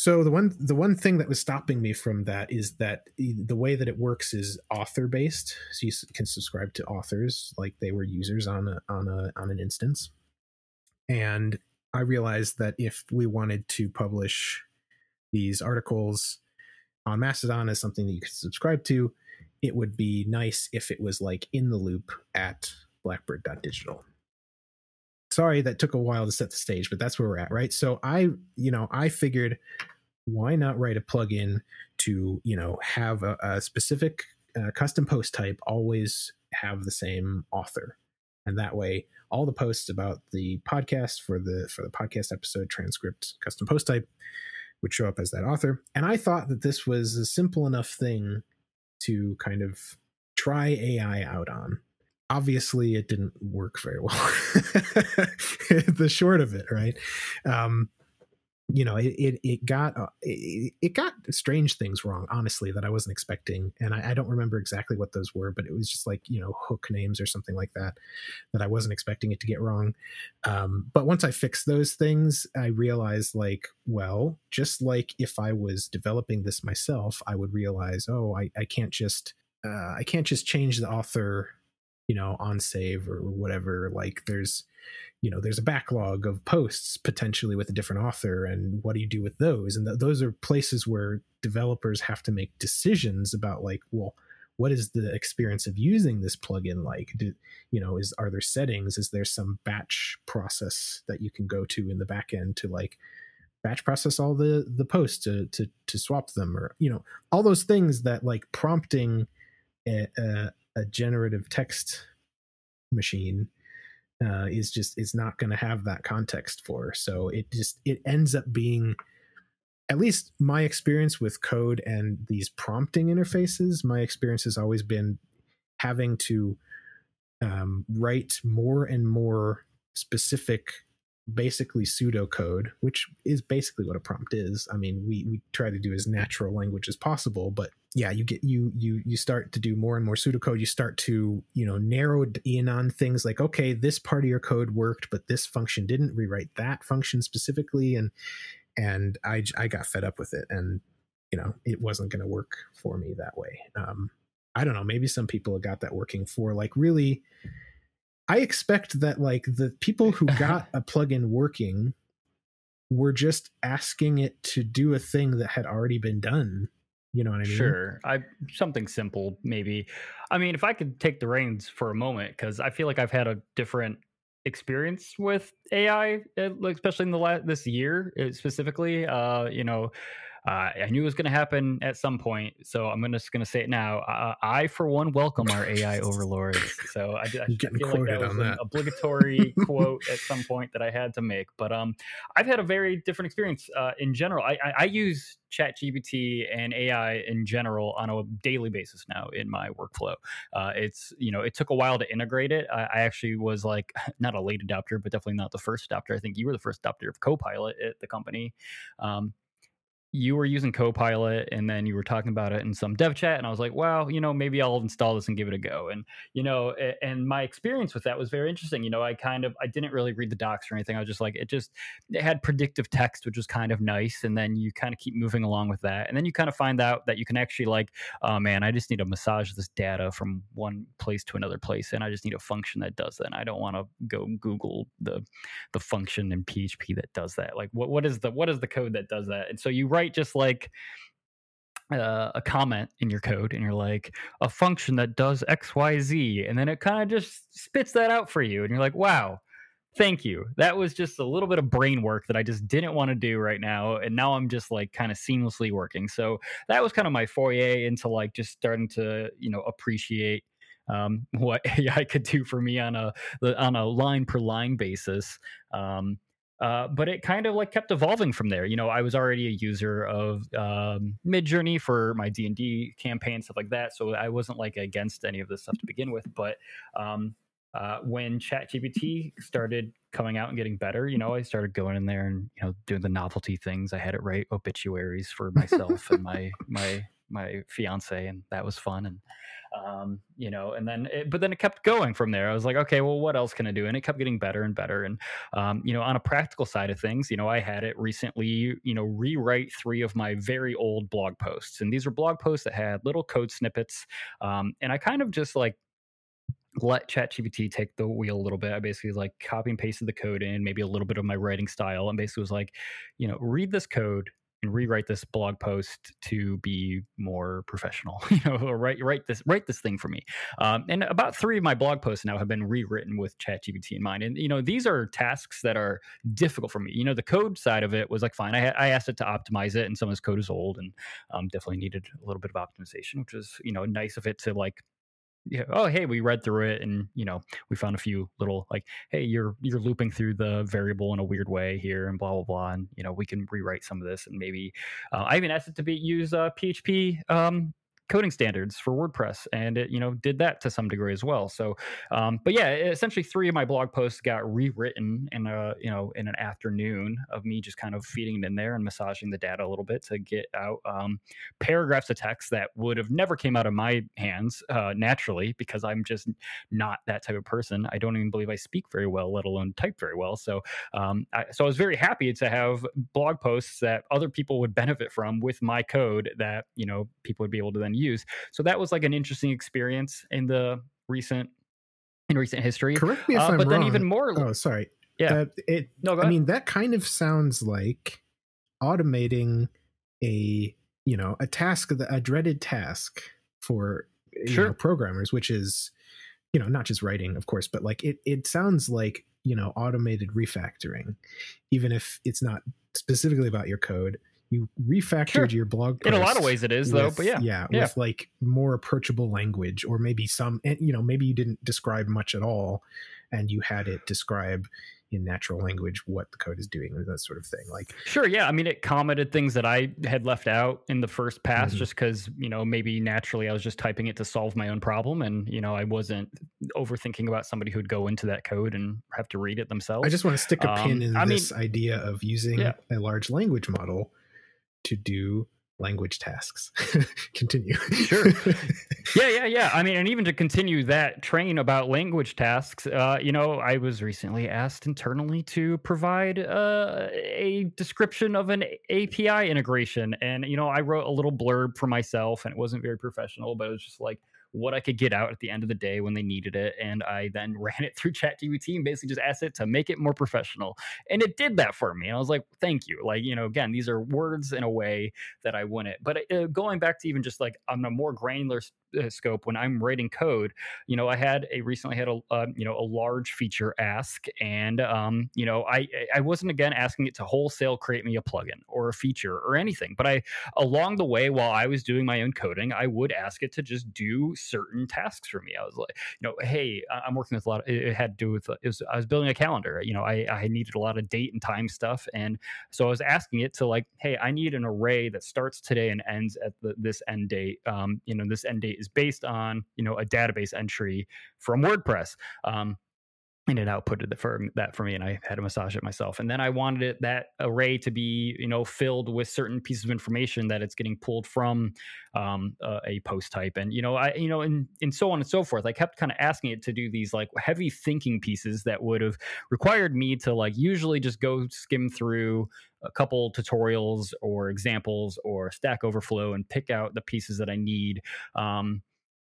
so the one the one thing that was stopping me from that is that the way that it works is author based. So you can subscribe to authors like they were users on a on a on an instance. And I realized that if we wanted to publish these articles on Mastodon as something that you could subscribe to, it would be nice if it was like in the loop at blackbird.digital sorry that took a while to set the stage but that's where we're at right? So i you know i figured why not write a plugin to you know have a, a specific uh, custom post type always have the same author. And that way all the posts about the podcast for the for the podcast episode transcript custom post type would show up as that author. And i thought that this was a simple enough thing to kind of try ai out on obviously it didn't work very well. The short of it right? Um, you know it it, it got uh, it, it, got strange things wrong honestly that i wasn't expecting. And I, I, don't remember exactly what those were but it was just like you know hook names or something like that that i wasn't expecting it to get wrong. Um, but once i fixed those things i realized like well just like if i was developing this myself i would realize oh i, I can't just uh, i can't just change the author you know on save or whatever like there's you know there's a backlog of posts potentially with a different author and what do you do with those? And th- those are places where developers have to make decisions about like well what is the experience of using this plugin like? Do, you know is are there settings? Is there some batch process that you can go to in the back end to like batch process all the the posts to to to swap them or you know all those things that like prompting a, a, a generative text machine uh, is just is not going to have that context for. So it just it ends up being at least my experience with code and these prompting interfaces. My experience has always been having to um, write more and more specific basically pseudocode, which is basically what a prompt is. I mean, we we try to do as natural language as possible, but yeah, you get you you you start to do more and more pseudocode. You start to you know narrow in on things like okay, this part of your code worked, but this function didn't. Rewrite that function specifically, and and I I got fed up with it, and you know it wasn't going to work for me that way. Um, I don't know. Maybe some people have got that working for like really I expect that like the people who got a plugin working were just asking it to do a thing that had already been done. You know what I mean? Sure. I something simple maybe. I mean, if I could take the reins for a moment cuz I feel like I've had a different experience with AI eh, especially in the last this year eh, specifically uh you know uh, I knew it was going to happen at some point, so I'm just going to say it now. Uh, I, for one, welcome our AI overlords. So I, I, feel like that was an obligatory quote at some point that I had to make. But um, I've had a very different experience uh, in general. I, I, I use ChatGPT and AI in general on a daily basis now in my workflow. Uh, it's you know it took a while to integrate it. I, I, actually was like not a late adopter, but definitely not the first adopter. I think you were the first adopter of Copilot at the company. Um, you were using Copilot and then you were talking about it in some dev chat. And I was like, well, you know, maybe I'll install this and give it a go. And, you know, and my experience with that was very interesting. You know, I kind of, I didn't really read the docs or anything. I was just like, it just, it had predictive text, which was kind of nice. And then you kind of keep moving along with that. And then you kind of find out that you can actually like, oh man, I just need to massage this data from one place to another place. And I just need a function that does that. And I don't want to go Google the, the function in PHP that does that. Like what, what is the, what is the code that does that? And so you write write just like uh, a comment in your code and you're like a function that does xyz and then it kind of just spits that out for you and you're like wow thank you. That was just a little bit of brain work that i just didn't want to do right now and now i'm just like kind of seamlessly working. So that was kind of my foyer into like just starting to you know appreciate um, what ai could do for me on a on a line per line basis um, uh, but it kind of like kept evolving from there. You know, I was already a user of um, Midjourney for my D and D campaign stuff like that, so I wasn't like against any of this stuff to begin with. But um, uh, when ChatGPT started coming out and getting better, you know, I started going in there and you know doing the novelty things. I had it write obituaries for myself and my my my fiance, and that was fun. And um, you know, and then, it, but then it kept going from there. I was like, okay, well, what else can I do? And it kept getting better and better. And, um, you know, on a practical side of things, you know, I had it recently, you know, rewrite three of my very old blog posts. And these were blog posts that had little code snippets. Um, and I kind of just like, let ChatGPT take the wheel a little bit. I basically like copy and pasted the code in, maybe a little bit of my writing style, and basically was like, you know, read this code and rewrite this blog post to be more professional you know write write this write this thing for me. Um, and about three of my blog posts now have been rewritten with ChatGPT in mind and you know these are tasks that are difficult for me. You know the code side of it was like fine. I, I asked it to optimize it and some of this code is old and um, definitely needed a little bit of optimization which is you know nice of it to like yeah oh hey we read through it and you know we found a few little like hey you're you're looping through the variable in a weird way here and blah blah blah and you know we can rewrite some of this and maybe uh, i even asked it to be use uh, php um, coding standards for WordPress, and it you know did that to some degree as well. So, um, but yeah, essentially three of my blog posts got rewritten in a you know in an afternoon of me just kind of feeding it in there and massaging the data a little bit to get out um, paragraphs of text that would have never came out of my hands uh, naturally because I'm just not that type of person. I don't even believe I speak very well, let alone type very well. So, um, I, so I was very happy to have blog posts that other people would benefit from with my code that you know people would be able to then use. So that was like an interesting experience in the recent in recent history. Correct me if uh, I'm but wrong. then even more. Oh, sorry. Yeah. Uh, it. No, I mean that kind of sounds like automating a you know a task a dreaded task for sure. know, programmers, which is you know not just writing, of course, but like it it sounds like you know automated refactoring, even if it's not specifically about your code you refactored sure. your blog post. in a lot of ways it is with, though but yeah. yeah yeah with like more approachable language or maybe some and you know maybe you didn't describe much at all and you had it describe in natural language what the code is doing and that sort of thing like sure yeah i mean it commented things that i had left out in the first pass mm-hmm. just because you know maybe naturally i was just typing it to solve my own problem and you know i wasn't overthinking about somebody who'd go into that code and have to read it themselves i just want to stick a pin um, in I this mean, idea of using yeah. a large language model to do language tasks. continue. sure. Yeah, yeah, yeah. I mean, and even to continue that train about language tasks, uh, you know, I was recently asked internally to provide uh, a description of an API integration. And, you know, I wrote a little blurb for myself and it wasn't very professional, but it was just like, what I could get out at the end of the day when they needed it. And I then ran it through ChatGPT and basically just asked it to make it more professional. And it did that for me. And I was like, thank you. Like, you know, again, these are words in a way that I wouldn't. But uh, going back to even just like on a more granular scope when I'm writing code. You know, I had a recently had a uh, you know a large feature ask, and um, you know I I wasn't again asking it to wholesale create me a plugin or a feature or anything, but I along the way while I was doing my own coding, I would ask it to just do certain tasks for me. I was like, you know, hey, I'm working with a lot. Of, it had to do with it was I was building a calendar. You know, I I needed a lot of date and time stuff, and so I was asking it to like, hey, I need an array that starts today and ends at the, this end date. Um, you know, this end date is based on you know a database entry from WordPress. Um, and it outputted for that for me and i had to massage it myself. And then i wanted it that array to be you know filled with certain pieces of information that it's getting pulled from um, a post type. And you know i you know and and so on and so forth. I kept kind of asking it to do these like heavy thinking pieces that would have required me to like usually just go skim through a couple tutorials or examples or stack overflow and pick out the pieces that i need. Um,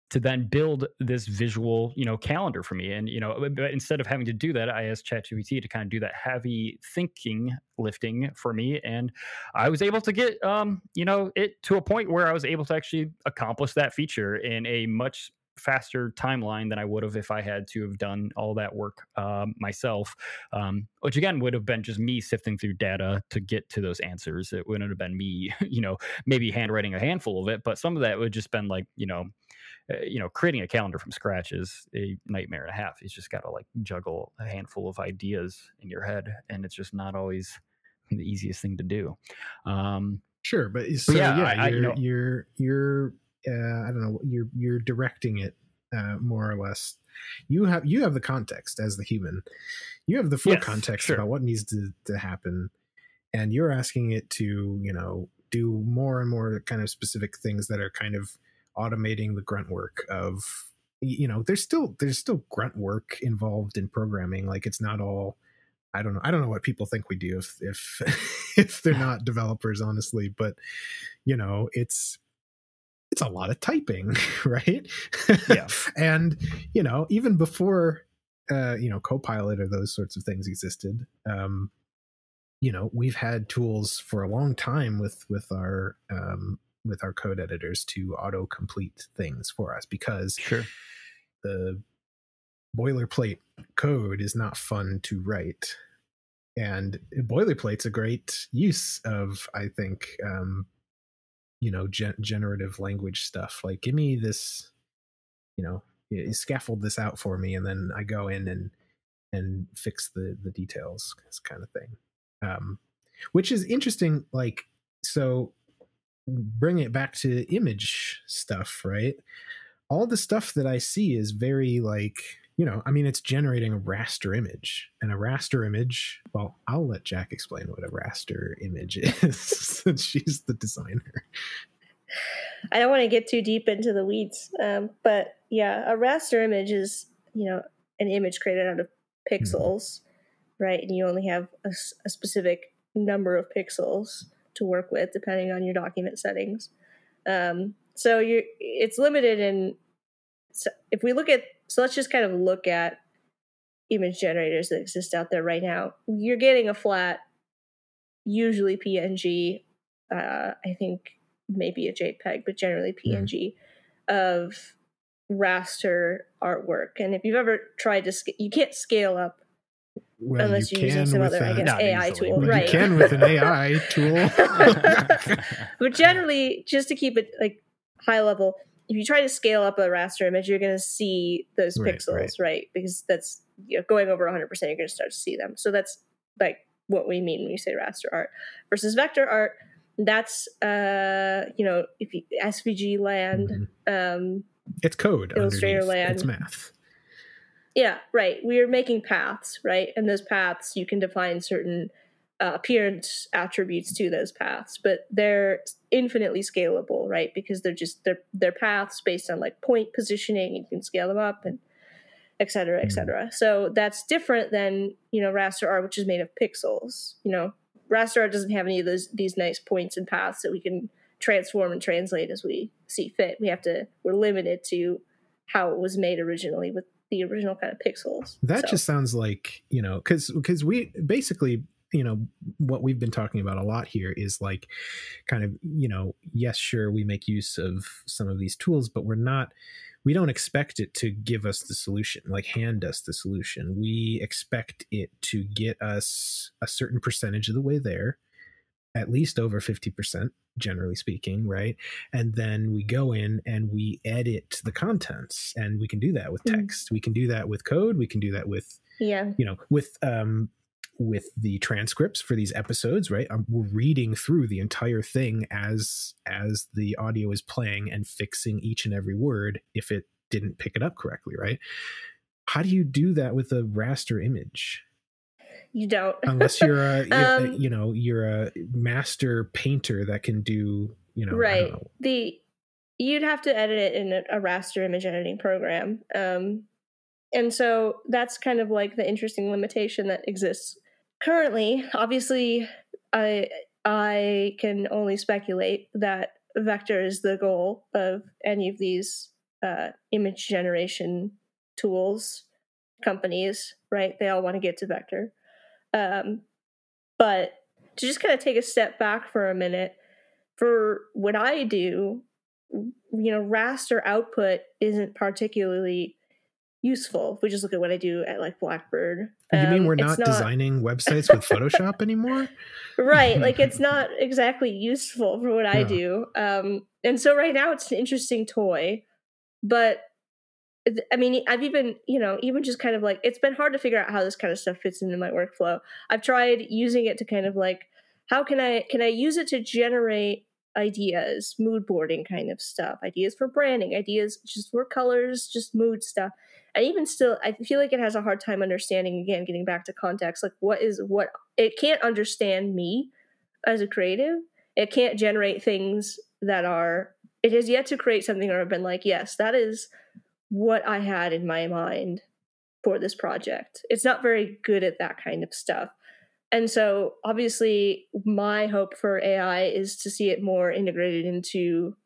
to then build this visual, you know, calendar for me. And, you know, but instead of having to do that, I asked ChatGPT to kind of do that heavy thinking lifting for me. And I was able to get, um, you know, it to a point where I was able to actually accomplish that feature in a much faster timeline than I would have if I had to have done all that work um, myself, um, which again would have been just me sifting through data to get to those answers. It wouldn't have been me, you know, maybe handwriting a handful of it, but some of that would just been like, you know, uh, you know, creating a calendar from scratch is a nightmare and a half. You just got to like juggle a handful of ideas in your head, and it's just not always the easiest thing to do. Um, sure, but so but yeah, yeah I, you're, I, you know, you're you're uh, I don't know you're you're directing it uh, more or less. You have you have the context as the human. You have the full yes, context sure. about what needs to, to happen, and you're asking it to you know do more and more kind of specific things that are kind of automating the grunt work of you know there's still there's still grunt work involved in programming. Like it's not all i don't know i don't know what people think we do if if if they're not developers honestly but you know it's it's a lot of typing right? Yeah. And you know even before uh you know copilot or those sorts of things existed um you know we've had tools for a long time with with our um with our code editors to auto complete things for us because sure. the boilerplate code is not fun to write. And boilerplate's a great use of i think um you know gen- generative language stuff. Like give me this you know scaffold this out for me and then i go in and and fix the the details this kind of thing. Um which is interesting like so bring it back to image stuff, right? All the stuff that I see is very like, you know, I mean, it's generating a raster image. And a raster image, well, I'll let Jack explain what a raster image is since she's the designer. I don't want to get too deep into the weeds, um, but yeah, a raster image is, you know, an image created out of pixels, mm-hmm. right? And you only have a, a specific number of pixels to work with depending on your document settings. Um, so you it's limited in so if we look at so let's just kind of look at image generators that exist out there right now. You're getting a flat, usually PNG. Uh, I think maybe a JPEG, but generally PNG mm. of raster artwork. And if you've ever tried to, sc- you can't scale up well, unless you are using some other, a, I guess, AI easily. tool, right? You can with an AI tool. but generally, just to keep it like high level, if you try to scale up a raster image, you're going to see those right, pixels, right. right? Because that's you know, going over 100%, you're going to start to see them. So that's like what we mean when you say raster art versus vector art. That's uh, you know, if you SVG land, mm-hmm. um, it's code. Illustrator land, it's math yeah, right. We are making paths, right? And those paths, you can define certain uh, appearance attributes to those paths, but they're infinitely scalable, right? Because they're just they're they're paths based on like point positioning. You can scale them up and et cetera, et hmm. cetera. So that's different than you know raster art, which is made of pixels. You know, raster art doesn't have any of those these nice points and paths that we can transform and translate as we see fit. We have to we're limited to how it was made originally with the original kind of pixels. That so. just sounds like you know because because we basically you know what we've been talking about a lot here is like kind of you know yes sure we make use of some of these tools but we're not we don't expect it to give us the solution like hand us the solution we expect it to get us a certain percentage of the way there at least over 50% generally speaking right? And then we go in and we edit the contents and we can do that with mm. text. Mm. we can do that with code. We can do that with yeah. you know with um with the transcripts for these episodes right? Um, we're reading through the entire thing as as the audio is playing and fixing each and every word if it didn't pick it up correctly right? How do you do that with a raster image you don't. Unless you're a you're, um, you know you're a master painter that can do you know right. know. the you'd have to edit it in a, a raster image editing program. Um and so that's kind of like the interesting limitation that exists currently. Obviously i i can only speculate that vector is the goal of any of these uh, image generation tools companies right? They all want to get to vector um, but to just kind of take a step back for a minute, for what I do, you know, raster output isn't particularly useful. If we just look at what I do at like Blackbird. Um, you mean um, we're not, not, designing websites with Photoshop anymore? Right. Like it's not exactly useful for what I do. Um, and so right now it's an interesting toy but I mean, I've even, you know, even just kind of like, it's been hard to figure out how this kind of stuff fits into my workflow. I've tried using it to kind of like, how can I, can I use it to generate ideas, mood boarding kind of stuff, ideas for branding, ideas just for colors, just mood stuff. And even still, I feel like it has a hard time understanding, again, getting back to context, like what is what, it can't understand me as a creative. It can't generate things that are, it has yet to create something where I've been like, yes, that is what I had in my mind for this project. It's not very good at that kind of stuff. And so, obviously, my hope for AI is to see it more integrated into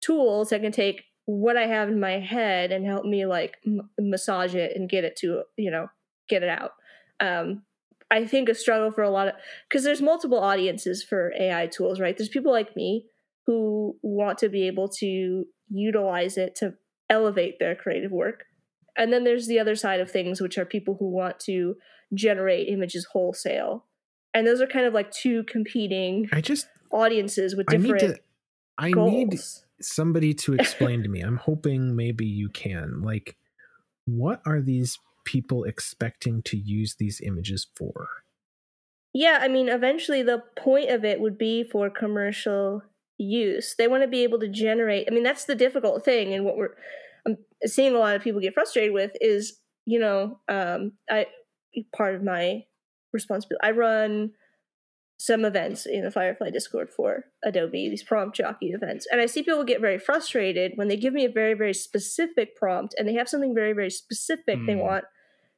tools that can take what I have in my head and help me like m- massage it and get it to, you know, get it out. Um, I think a struggle for a lot of because there's multiple audiences for AI tools, right? There's people like me who want to be able to utilize it to elevate their creative work. And then there's the other side of things, which are people who want to generate images wholesale. And those are kind of like two competing I just audiences with different I need to I goals. need somebody to explain to me. I'm hoping maybe you can. Like what are these people expecting to use these images for? Yeah, I mean, eventually the point of it would be for commercial use. They want to be able to generate. I mean, that's the difficult thing, and what we're I'm seeing a lot of people get frustrated with is, you know, um, I part of my responsibility. I run some events in the Firefly Discord for Adobe, these prompt jockey events, and I see people get very frustrated when they give me a very very specific prompt and they have something very very specific they Mm. want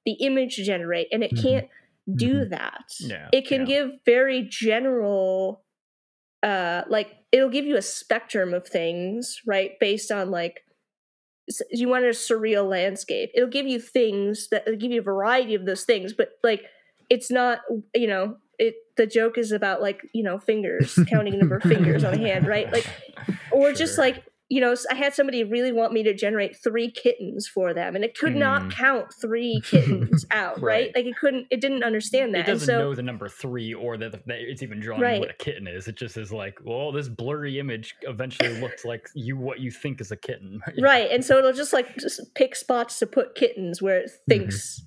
the image to generate, and it Mhm. can't do Mhm. that. Yeah, It can yeah. give very general uh like it'll give you a spectrum of things, right? Based on like you want a surreal landscape. It'll give you things that it'll give you a variety of those things, but like it's not, you know, it the joke is about like, you know, fingers, counting the number of fingers on a hand, right? Like or just like you know, I had somebody really want me to generate three kittens for them, and it could not Mm. count three kittens out, right. Right. Like it couldn't, it didn't understand that. It doesn't so, know the number three or that, that it's even drawing Right. what a kitten is. It just is like, well, this blurry image eventually looks like you what you think is a kitten. Yeah. right and so it'll just like just pick spots to put kittens where it thinks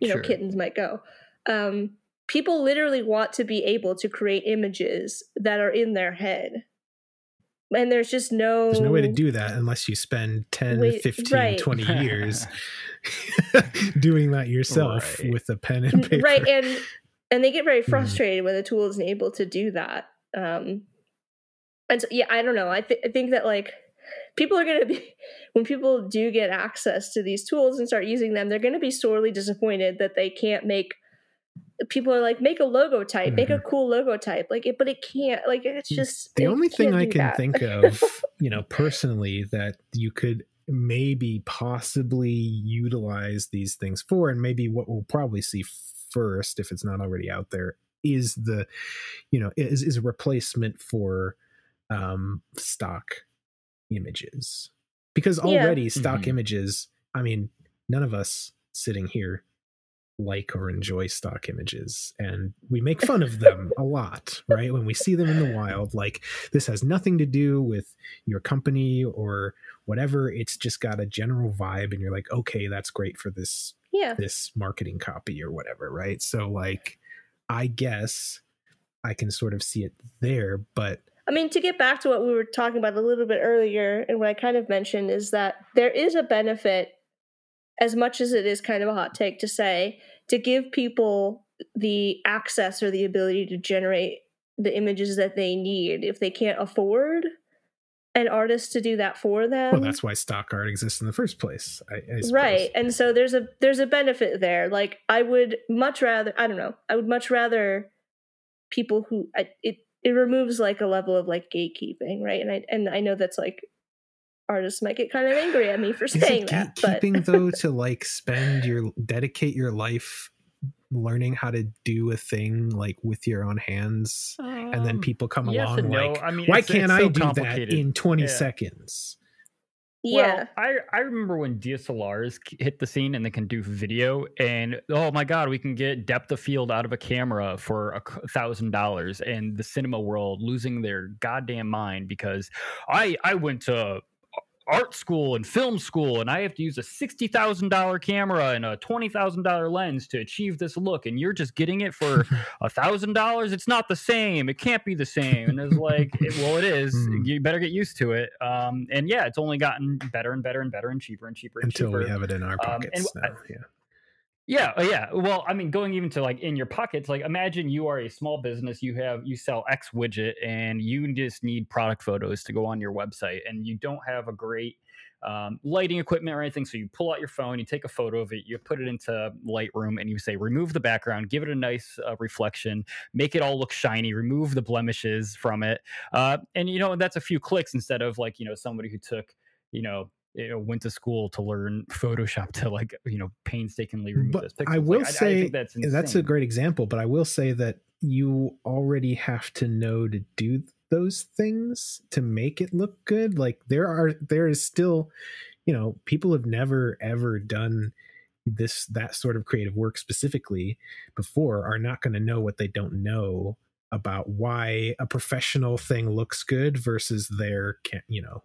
you know Sure. kittens might go um people literally want to be able to create images that are in their head and there's just no There's no way to do that unless you spend 10, Wait, 15, right. 20 years doing that yourself Right. with a pen and paper. right and and they get very Mhm. frustrated when the tool isn't able to do that um and so yeah i don't know i, th- I think that like people are going to be when people do get access to these tools and start using them they're going to be sorely disappointed that they can't make people are like make a logo type make a cool logo type like it but it can't like it's just the it only thing I can that. think of, you know, personally that you could maybe possibly utilize these things for, and maybe what we'll probably see first, if it's not already out there, is the, you know, is is a replacement for um stock images. Because Yeah. already stock Mhm. images, I mean, none of us sitting here like or enjoy stock images and we make fun of them a lot right? When we see them in the wild like this has nothing to do with your company or whatever it's just got a general vibe and you're like okay that's great for this yeah. this marketing copy or whatever right? So like i guess i can sort of see it there but I mean, to get back to what we were talking about a little bit earlier, and what I kind of mentioned is that there is a benefit, as much as it is kind of a hot take to say, to give people the access or the ability to generate the images that they need if they can't afford an artist to do that for them. well that's why stock art exists in the first place I, I right and so there's a there's a benefit there. Like i would much rather i don't know i would much rather people who I, it it removes like a level of like gatekeeping right? And i and i know that's like artists might get kind of angry at me for Is saying it that but gatekeeping though to like spend your dedicate your life learning how to do a thing like with your own hands and then Um, people come yes along no. like I mean, why it's- can't it's i do that in 20 Yeah. seconds yeah Well, I I remember when DSLRs hit the scene and they can do video, and oh my god, we can get depth of field out of a camera for a thousand dollars, and the cinema world losing their goddamn mind because I I went to art school and film school, and I have to use a sixty thousand dollar camera and a twenty thousand dollar lens to achieve this look, and you're just getting it for a thousand dollars. It's not the same. It can't be the same. And it's like, it, well, it is. Mm. You better get used to it. Um, and yeah, it's only gotten better and better and better and cheaper and cheaper and until cheaper. we have it in our pockets. Um, now, yeah. Yeah, uh, yeah. Well, I mean, going even to like in your pockets, like imagine you are a small business, you have you sell X widget, and you just need product photos to go on your website, and you don't have a great um, lighting equipment or anything. So you pull out your phone, you take a photo of it, you put it into Lightroom, and you say remove the background, give it a nice uh, reflection, make it all look shiny, remove the blemishes from it, uh, and you know that's a few clicks instead of like you know somebody who took you know Eh, you know, went to school to learn Photoshop to like you know painstakingly remove but those pixels. I will like, say I, I that's, that's a great example, but I will say that you already have to know to do those things to make it look good. Like there are there is still, you know, people have never ever done this that sort of creative work specifically before are not going to know what they don't know about why a professional thing looks good versus their can you know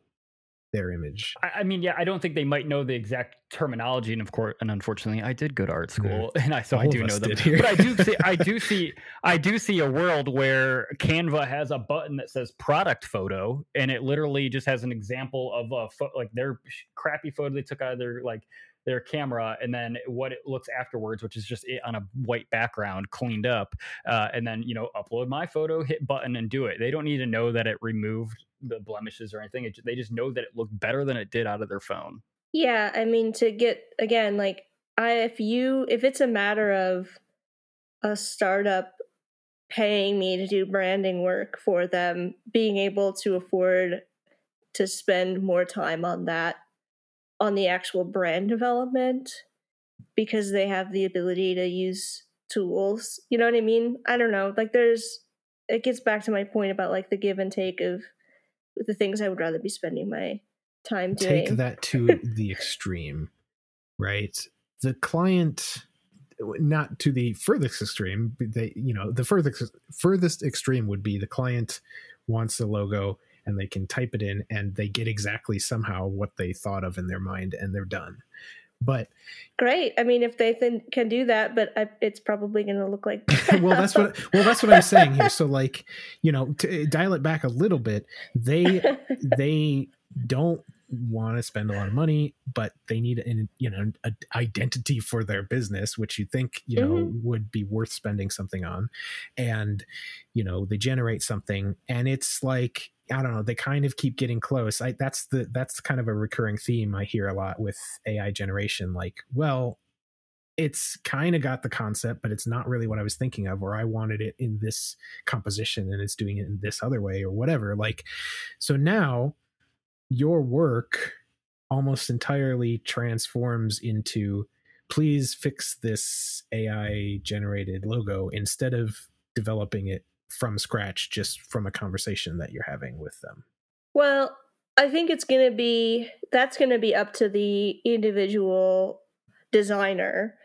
their image. I, I, mean, yeah, I don't think they might know the exact terminology, and of course, and unfortunately, I did go to art school, mm. and I so All I do know them. But I do see, I do see, I do see a world where Canva has a button that says product photo, and it literally just has an example of a fo- like their crappy photo they took out of their like their camera and then what it looks afterwards which is just it on a white background cleaned up uh, and then you know upload my photo hit button and do it. They don't need to know that it removed the blemishes or anything. It, they just know that it looked better than it did out of their phone. Yeah i mean to get again like i if you if it's a matter of a startup paying me to do branding work for them being able to afford to spend more time on that on the actual brand development because they have the ability to use tools. You know what I mean? I don't know. Like there's it gets back to my point about like the give and take of the things I would rather be spending my time doing. Take that to the extreme, right? The client not to the furthest extreme, they you know, the furthest furthest extreme would be the client wants the logo and they can type it in and they get exactly somehow what they thought of in their mind and they're done. But great. I mean if they th- can do that but I, it's probably going to look like well that's what well that's what i'm saying here. So like you know to dial it back a little bit they they don't want to spend a lot of money, but they need an you know an identity for their business, which you think you know mm-hmm. would be worth spending something on, and you know they generate something, and it's like I don't know, they kind of keep getting close. I that's the that's kind of a recurring theme I hear a lot with AI generation. Like, well, it's kind of got the concept, but it's not really what I was thinking of, or I wanted it in this composition and it's doing it in this other way or whatever. Like, so now your work almost entirely transforms into please fix this AI generated logo instead of developing it from scratch just from a conversation that you're having with them. Well, I think it's going to be that's going to be up to the individual designer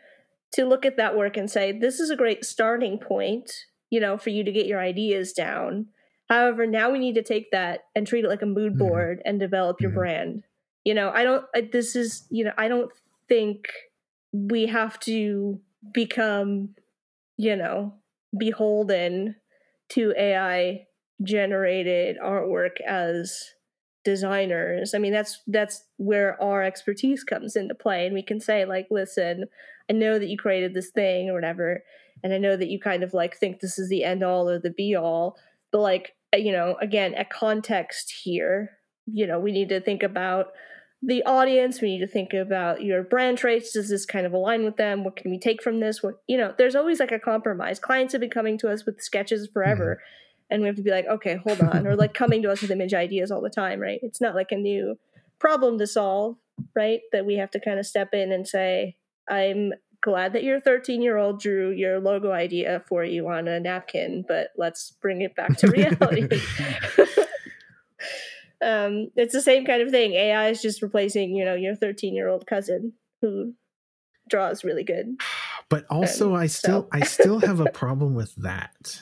to look at that work and say this is a great starting point, you know, for you to get your ideas down However, now we need to take that and treat it like a mood mm-hmm. board mm-hmm. and develop your mm-hmm. brand. You know, I don't, I, this is, you know, I don't think we have to become, you know, beholden to AI generated artwork as designers. I mean, that's that's where our expertise comes into play and we can say like, listen, I know that you created this thing or whatever, and I know that you kind of like think this is the end all or the be all, but like you know, again, a context here. You know, we need to think about the audience. We need to think about your brand traits. Does this kind of align with them? What can we take from this? What you know, there's always like a compromise. Clients have been coming to us with sketches forever. Mm-hmm. And we have to be like, okay, hold on, or like coming to us with image ideas all the time, right? It's not like a new problem to solve, right? That we have to kind of step in and say, I'm glad that your 13 year old drew your logo idea for you on a napkin, but let's bring it back to reality. um, it's the same kind of thing. AI is just replacing, you know, your 13 year old cousin who draws really good. But also, and I still, so. I still have a problem with that.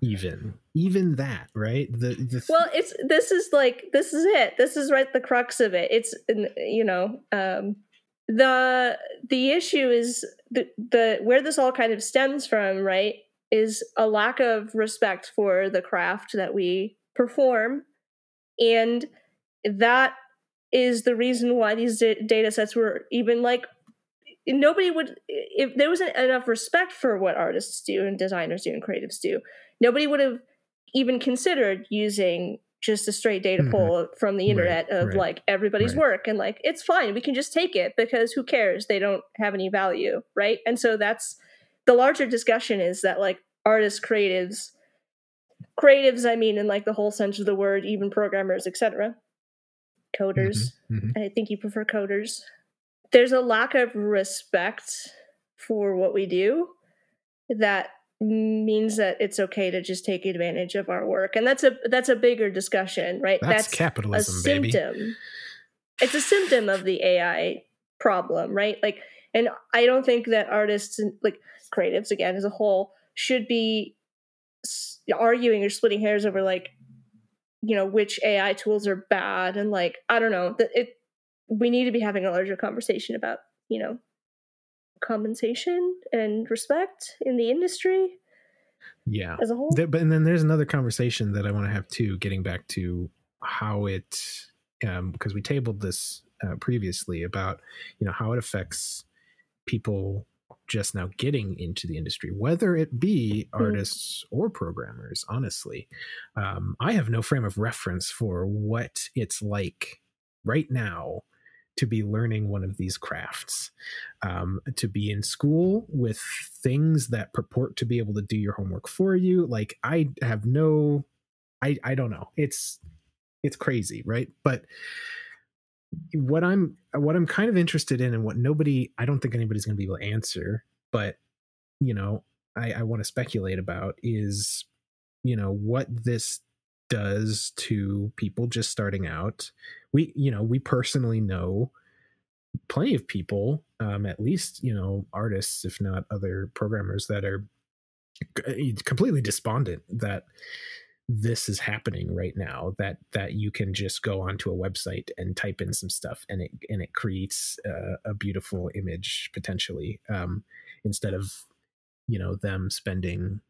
even even that right the, the well it's this is like this is it this is right the crux of it it's you know um the the issue is the the where this all kind of stems from right is a lack of respect for the craft that we perform and that is the reason why these data sets were even like nobody would if there wasn't enough respect for what artists do and designers do and creatives do nobody would have even considered using just a straight data mm-hmm. pull from the internet right, of right, like everybody's right. work. And like it's fine. We can just take it because who cares? They don't have any value right? And so that's the larger discussion is that like artists creatives creatives i mean in like the whole sense of the word even programmers etc coders. Mm-hmm, mm-hmm. i think you prefer coders. There's a lack of respect for what we do that means that it's okay to just take advantage of our work. And that's a that's a bigger discussion right? That's, that's capitalism a symptom. Baby. it's a symptom of the ai problem right? Like and i don't think that artists and like creatives again as a whole should be arguing or splitting hairs over like you know which ai tools are bad and like i don't know that it we need to be having a larger conversation about you know compensation and respect in the industry yeah. as a whole. There, but and then there's another conversation that i want to have too getting back to how it um because we tabled this uh, previously about you know how it affects people just now getting into the industry whether it be mm-hmm. artists or programmers honestly um, i have no frame of reference for what it's like right now to be learning one of these crafts, um, to be in school with things that purport to be able to do your homework for you. Like I have no, I I don't know. It's it's crazy, right? But what I'm what I'm kind of interested in, and what nobody, I don't think anybody's going to be able to answer, but you know, I, I want to speculate about is, you know, what this does to people just starting out. We, you know, we personally know plenty of people, um, at least, you know, artists, if not other programmers that are completely despondent that this is happening right now that that you can just go onto a website and type in some stuff and it and it creates a, a beautiful image potentially um, instead of you know them spending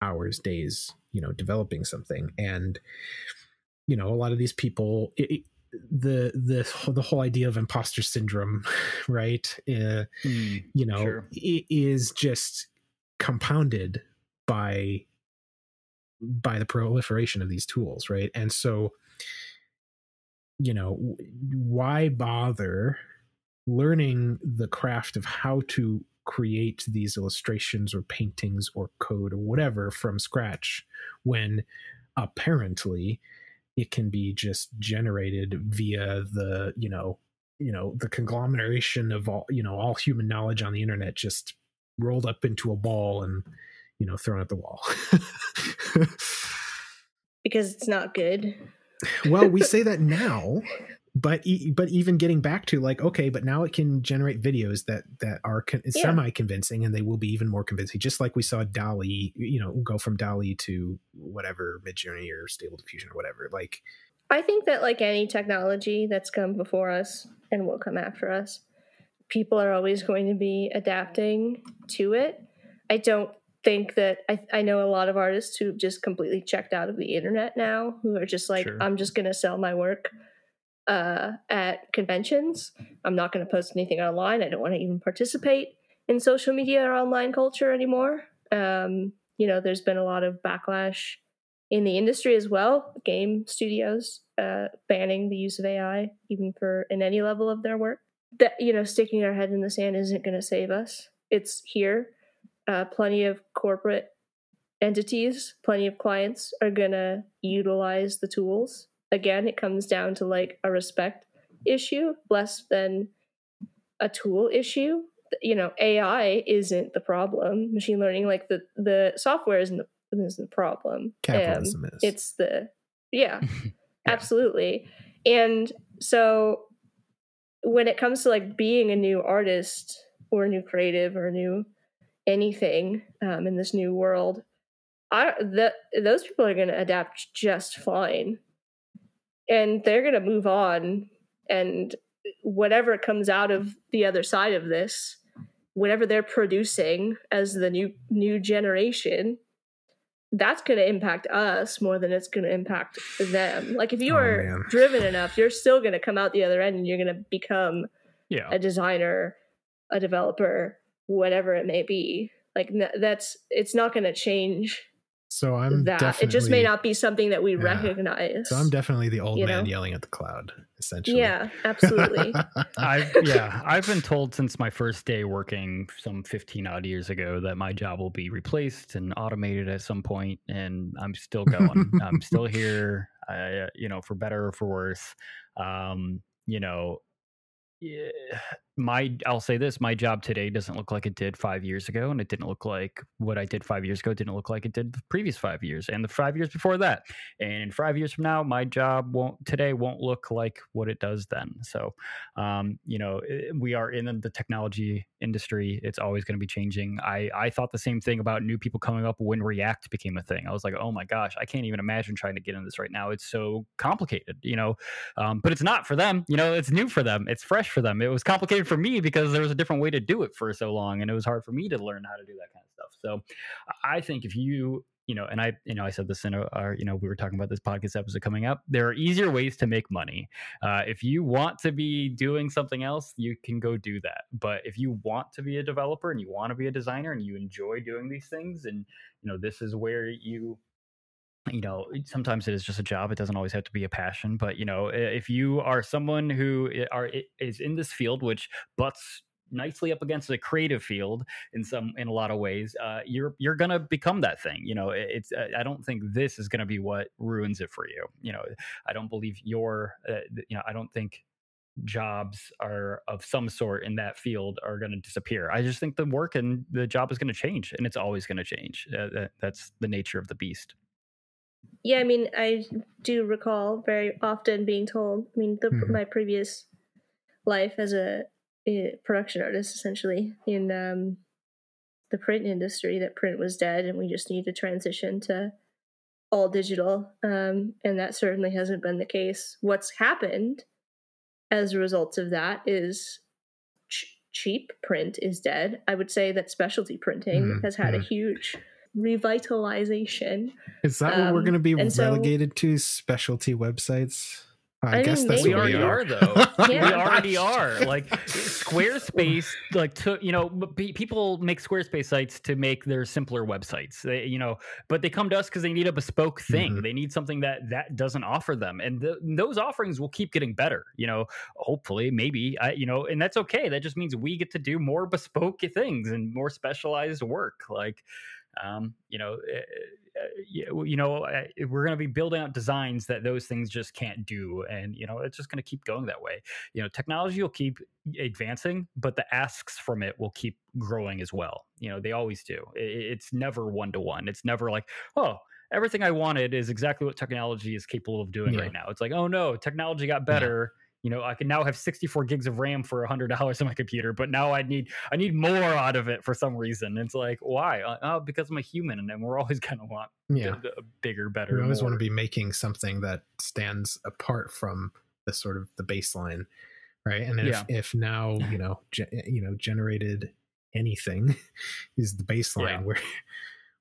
hours days you know developing something and you know a lot of these people it, the the the whole idea of imposter syndrome right uh, mm, you know sure. is just compounded by by the proliferation of these tools right? And so you know why bother learning the craft of how to create these illustrations or paintings or code or whatever from scratch when apparently it can be just generated via the you know you know the conglomeration of all you know all human knowledge on the internet just rolled up into a ball and you know thrown at the wall. Because it's not good. Well we say that now but but even getting back to like okay but now it can generate videos that that are con- yeah. semi convincing and they will be even more convincing just like we saw DALL-E you know go from DALL-E to whatever midjourney or stable diffusion or whatever like i think that like any technology that's come before us and will come after us people are always going to be adapting to it. I don't think that I, I know a lot of artists who've just completely checked out of the internet now who are just like sure. i'm just going to sell my work uh, at conventions. I'm not going to post anything online. I don't want to even participate in social media or online culture anymore. Um, you know, there's been a lot of backlash in the industry as well. Game studios uh, banning the use of AI, even for in any level of their work. That you know, sticking our head in the sand isn't going to save us. It's here. Uh, plenty of corporate entities, plenty of clients are going to utilize the tools again, it comes down to like a respect issue less than a tool issue. You know, AI isn't the problem. Machine learning, like the the software, isn't the isn't the problem. Capitalism um, is. It's the yeah, yeah, absolutely. And so when it comes to like being a new artist or a new creative or a new anything um, in this new world, I the those people are going to adapt just fine, and they're going to move on, and whatever comes out of the other side of this, whatever they're producing as the new new generation, that's going to impact us more than it's going to impact them. Like if you Oh, are man. driven enough, you're still going to come out the other end, and you're going to become Yeah. a designer, a developer, whatever it may be. Like that's it's not going to change So I'm that. definitely It just may not be something that we Yeah. recognize. So I'm definitely the old man know? yelling at the cloud, essentially. yeah, absolutely. I've yeah, I've been told since my first day working some 15 odd years ago that my job will be replaced and automated at some point, and I'm still going. I'm still here. I, uh, you know, for better or for worse. Um, you know, yeah, my I'll say this: my job today doesn't look like it did five years ago, and it didn't look like what I did five years ago. Didn't look like it did the previous five years, and the five years before that. And in five years from now, my job won't today won't look like what it does then. So, um, you know, we are in the technology industry. It's always going to be changing. I I thought the same thing about new people coming up when React became a thing. I was like, oh my gosh, I can't even imagine trying to get into this right now. It's so complicated, you know. Um, but it's not for them. You know, it's new for them. It's fresh for them. It was complicated for me because there was a different way to do it for so long, and it was hard for me to learn how to do that kind of stuff. So, I think if you you know, and I, you know, I said this in our, you know, we were talking about this podcast episode coming up. There are easier ways to make money. Uh, if you want to be doing something else, you can go do that. But if you want to be a developer and you want to be a designer and you enjoy doing these things, and you know, this is where you you know sometimes it is just a job it doesn't always have to be a passion but you know if you are someone who are is in this field which butts nicely up against a creative field in some in a lot of ways uh, you're you're gonna become that thing you know it- it's uh, i don't think this is gonna be what ruins it for you you know i don't believe your uh, you know i don't think jobs are of some sort in that field are going to disappear i just think the work and the job is going to change and it's always going to change uh, that, that's the nature of the beast yeah, I mean, I do recall very often being told. I mean, the, Mhm. my previous life as a, a production artist, essentially in um, the print industry, that print was dead, and we just need to transition to all digital. Um, and that certainly hasn't been the case. What's happened as a result of that is ch- cheap print is dead. I would say that specialty printing Mhm, has had a mhm. huge revitalization. Is that what we're Um, going to be and so- relegated to? Specialty websites? I, I guess mean, that's maybe. what we we already are. are, though. Yeah. we already are like squarespace like took you know but people make squarespace sites to make their simpler websites they, you know but they come to us because they need a bespoke thing Mhm. they need something that that doesn't offer them and th- those offerings will keep getting better you know hopefully maybe I, you know and that's okay that just means we get to do more bespoke things and more specialized work like um, you know, uh, uh, you you know, uh, we're going to be building out designs that those things just can't do, and you know, it's just going to keep going that way. You know, technology will keep advancing, but the asks from it will keep growing as well. You know, they always do. It's never one to one. It's never like, oh. Everything I wanted is exactly what technology is capable of doing Yeah. right now. It's like, oh no, technology got better. You know, I can now have 64 gigs of RAM for $100 on my computer, but now I need I need more out of it for some reason. It's like, why? Uh, Oh, because I'm a human, and then we're always gonna want yeah. the, the bigger, better. We always want to be making something that stands apart from the sort of the baseline, right? And if, Yeah. if now you know ge- you know generated anything is the baseline, Yeah. where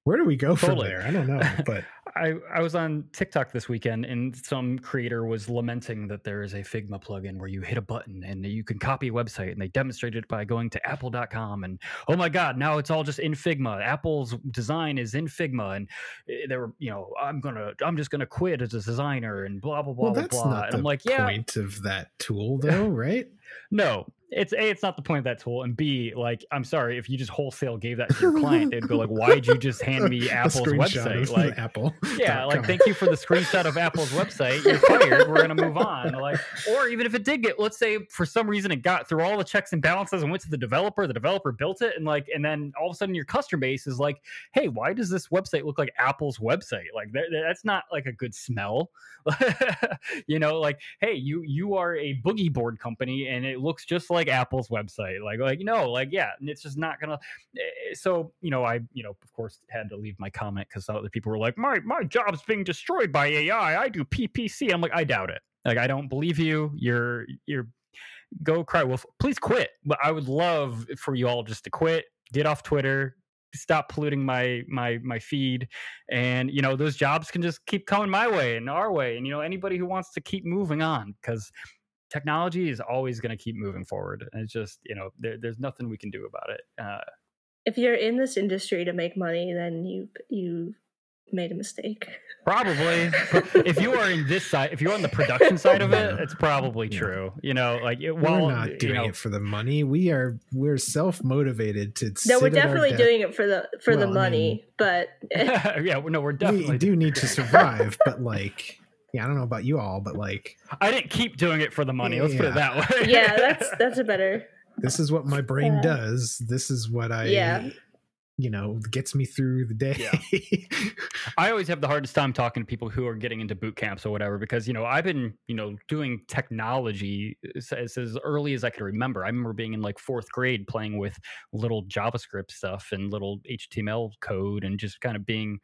where do we go Totally. from there? I don't know, but I, I was on TikTok this weekend and some creator was lamenting that there is a Figma plugin where you hit a button and you can copy a website and they demonstrated it by going to apple.com and oh my god now it's all just in Figma Apple's design is in Figma and eh, they were you know I'm gonna I'm just gonna quit as a designer and blah blah blah well, blah that's blah not and the I'm like yeah point of that tool, though, right? No it's a it's not the point of that tool and b like i'm sorry if you just wholesale gave that to your client they'd go like why'd you just hand me apple's website? Like Apple. yeah like thank you for the screenshot of apple's website. You're fired. We're gonna move on. Like or even if it did get let's say for some reason it got through all the checks and balances and went to the developer the developer built it and like and then all of a sudden your customer base is like hey why does this website look like apple's website? Like that, that's not like a good smell. You know like hey you you are a boogie board company and it looks just like Apple's website. Like, like no, like yeah, it's just not gonna. Eh, so you know, I you know, of course, had to leave my comment because other people were like, my my job's being destroyed by AI. I do PPC. I'm like, I doubt it. Like, I don't believe you. You're you're go cry wolf. Please quit. But I would love for you all just to quit, get off Twitter, stop polluting my my my feed and you know those jobs can just keep coming my way and our way and you know anybody who wants to keep moving on because technology is always going to keep moving forward and it's just you know there, there's nothing we can do about it uh, if you're in this industry to make money then you you made a mistake. Probably. if you are in this side, if you're on the production side of it, it's probably true. You know, like it, well, we're not doing you know, it for the money. We are we're self motivated to. No, we're definitely doing it for the for well, the money, I mean, but yeah, no, we're definitely we do need to survive. but like, yeah, I don't know about you all, but like, I didn't keep doing it for the money. Let's yeah. put it that way. yeah, that's that's a better. This is what my brain yeah. does. This is what I yeah you know gets me through the day yeah. i always have the hardest time talking to people who are getting into boot camps or whatever because you know i've been you know doing technology as, as early as i can remember i remember being in like fourth grade playing with little javascript stuff and little html code and just kind of being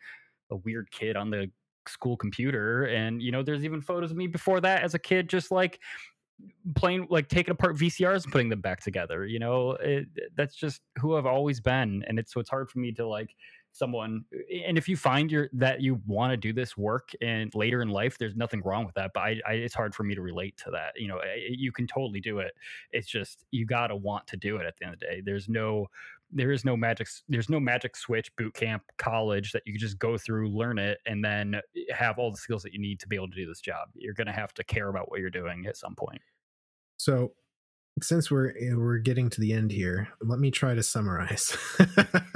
a weird kid on the school computer and you know there's even photos of me before that as a kid just like playing like taking apart VCRs and putting them back together. You know, it, that's just who I've always been, and it's so it's hard for me to like someone. And if you find your that you want to do this work and later in life, there's nothing wrong with that. But I, I, it's hard for me to relate to that. You know, you can totally do it. It's just you got to want to do it at the end of the day. There's no there is no magic there's no magic switch boot camp college that you just go through learn it and then have all the skills that you need to be able to do this job you're going to have to care about what you're doing at some point so, since we're eh, we're getting to the end here, let me try to summarize.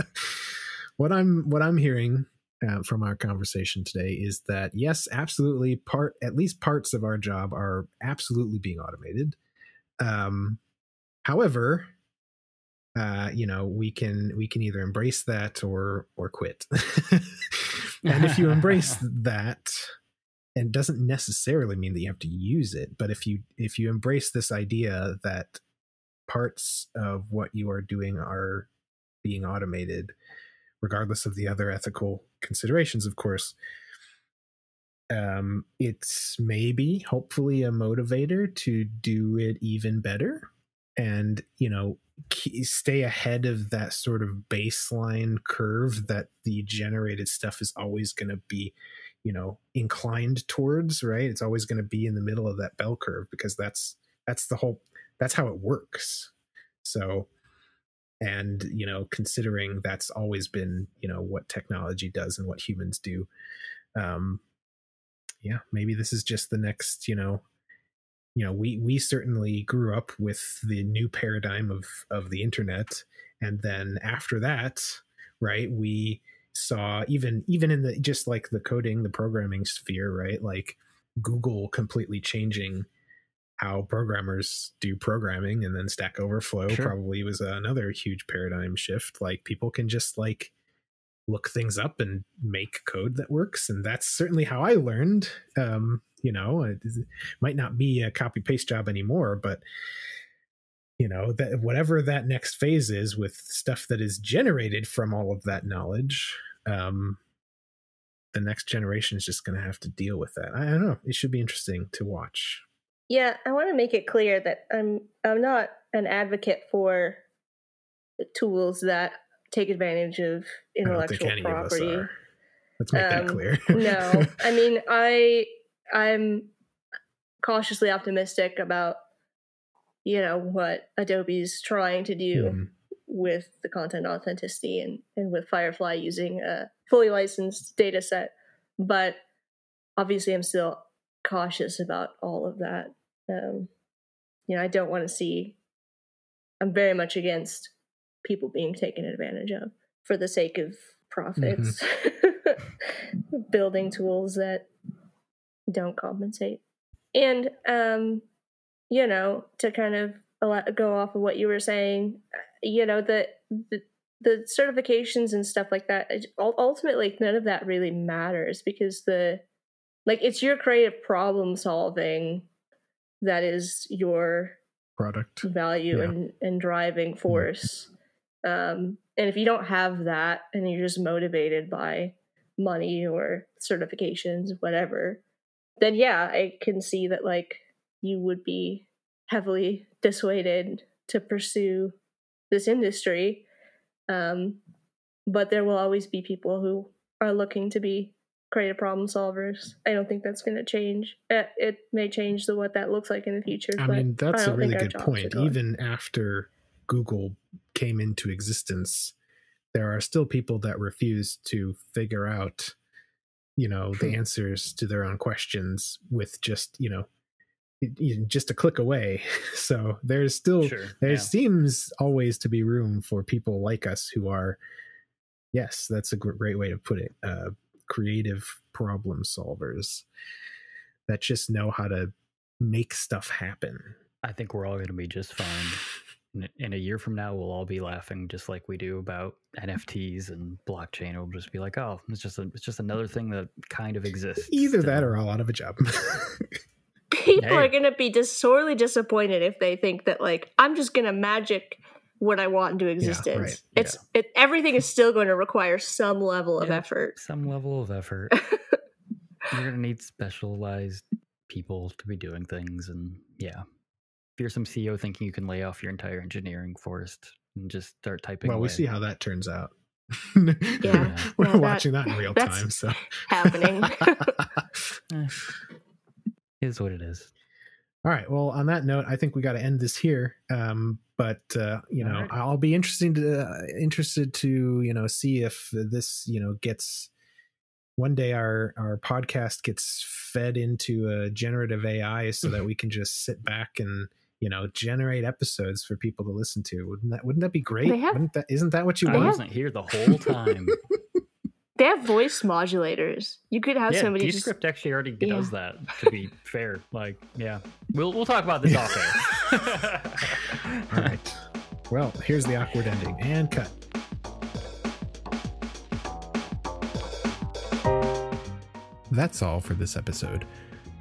what I'm what I'm hearing uh, from our conversation today is that yes, absolutely, part at least parts of our job are absolutely being automated. Um, however, uh, you know, we can we can either embrace that or or quit. and if you embrace that, and doesn't necessarily mean that you have to use it but if you if you embrace this idea that parts of what you are doing are being automated regardless of the other ethical considerations of course um it's maybe hopefully a motivator to do it even better and you know stay ahead of that sort of baseline curve that the generated stuff is always going to be you know inclined towards right? It's always going to be in the middle of that bell curve because that's that's the whole that's how it works. So and you know considering that's always been you know what technology does and what humans do um yeah maybe this is just the next you know you know we we certainly grew up with the new paradigm of of the internet and then after that right we saw even even in the just like the coding the programming sphere right like google completely changing how programmers do programming and then stack overflow sure. probably was another huge paradigm shift like people can just like look things up and make code that works and that's certainly how i learned um you know it, might not be a copy paste job anymore but you know that whatever that next phase is with stuff that is generated from all of that knowledge um, the next generation is just going to have to deal with that. I don't know. It should be interesting to watch. Yeah, I want to make it clear that I'm I'm not an advocate for tools that take advantage of intellectual property. Let's make um, that clear. no, I mean I I'm cautiously optimistic about you know what Adobe's trying to do. Mm with the content authenticity and, and with Firefly using a fully licensed data set. But obviously, I'm still cautious about all of that. Um, you know, I don't want to see, I'm very much against people being taken advantage of for the sake of profits, mm-hmm. building tools that don't compensate. And, um, you know, to kind of go off of what you were saying, you know the, the the certifications and stuff like that ultimately none of that really matters because the like it's your creative problem solving that is your product value Yeah. and, and driving force. Um, and if you don't have that and you're just motivated by money or certifications, whatever, then yeah, I can see that like you would be heavily dissuaded to pursue this industry. Um, but there will always be people who are looking to be creative problem solvers. I don't think that's going to change. Uh, It may change the what that looks like in the future. I but mean, that's a really good point. Even after Google came into existence, there are still people that refuse to figure out, you know, the Hmm. answers to their own questions with just, you know, just a click away. So there's still Sure. there yeah. seems always to be room for people like us who are yes that's a great way to put it uh, creative problem solvers that just know how to make stuff happen I think we're all going to be just fine. In, in a year from now, we'll all be laughing just like we do about NFTs and blockchain. We'll just be like, oh, it's just a, it's just another thing that kind of exists. either that still." or all out of a job people Hey. are going to be dis- sorely disappointed if they think that like i'm just going to magic what i want into existence right, it's it, everything is still going to require some level of effort some level of effort. You're going to need specialized people to be doing things, and yeah, if you're some CEO thinking you can lay off your entire engineering force and just start typing, well we away, see how that turns out Yeah. we're No, watching that in real that's time so happening eh, is what it is. All right. Well, on that note, I think we got to end this here. Um, but uh, you know, right. I'll be interesting to uh, interested to you know see if this you know gets one day our our podcast gets fed into a generative AI so that we can just sit back and you know generate episodes for people to listen to. Wouldn't that wouldn't that be great? They have- Wouldn't that isn't that what you I want? wasn't here the whole time. they have voice modulators you could have yeah, somebody just Descript actually already Yeah. does that. To be fair, like yeah, we'll we'll talk about this off air. All right. Well, here's the awkward ending and cut. That's all for this episode.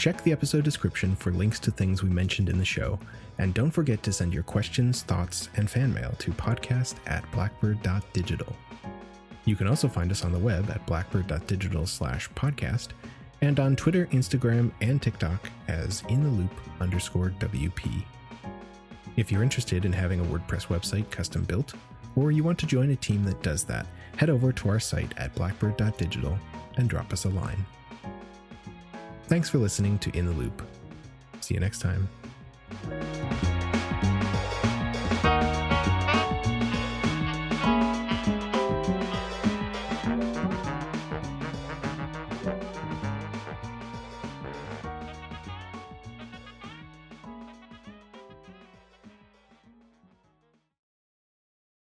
Check the episode description for links to things we mentioned in the show, and don't forget to send your questions, thoughts, and fan mail to podcast at blackbird.digital. You can also find us on the web at blackbird.digital slash podcast and on Twitter, Instagram, and TikTok as in the loop underscore WP. If you're interested in having a WordPress website custom built, or you want to join a team that does that, head over to our site at blackbird.digital and drop us a line. Thanks for listening to In the Loop. See you next time.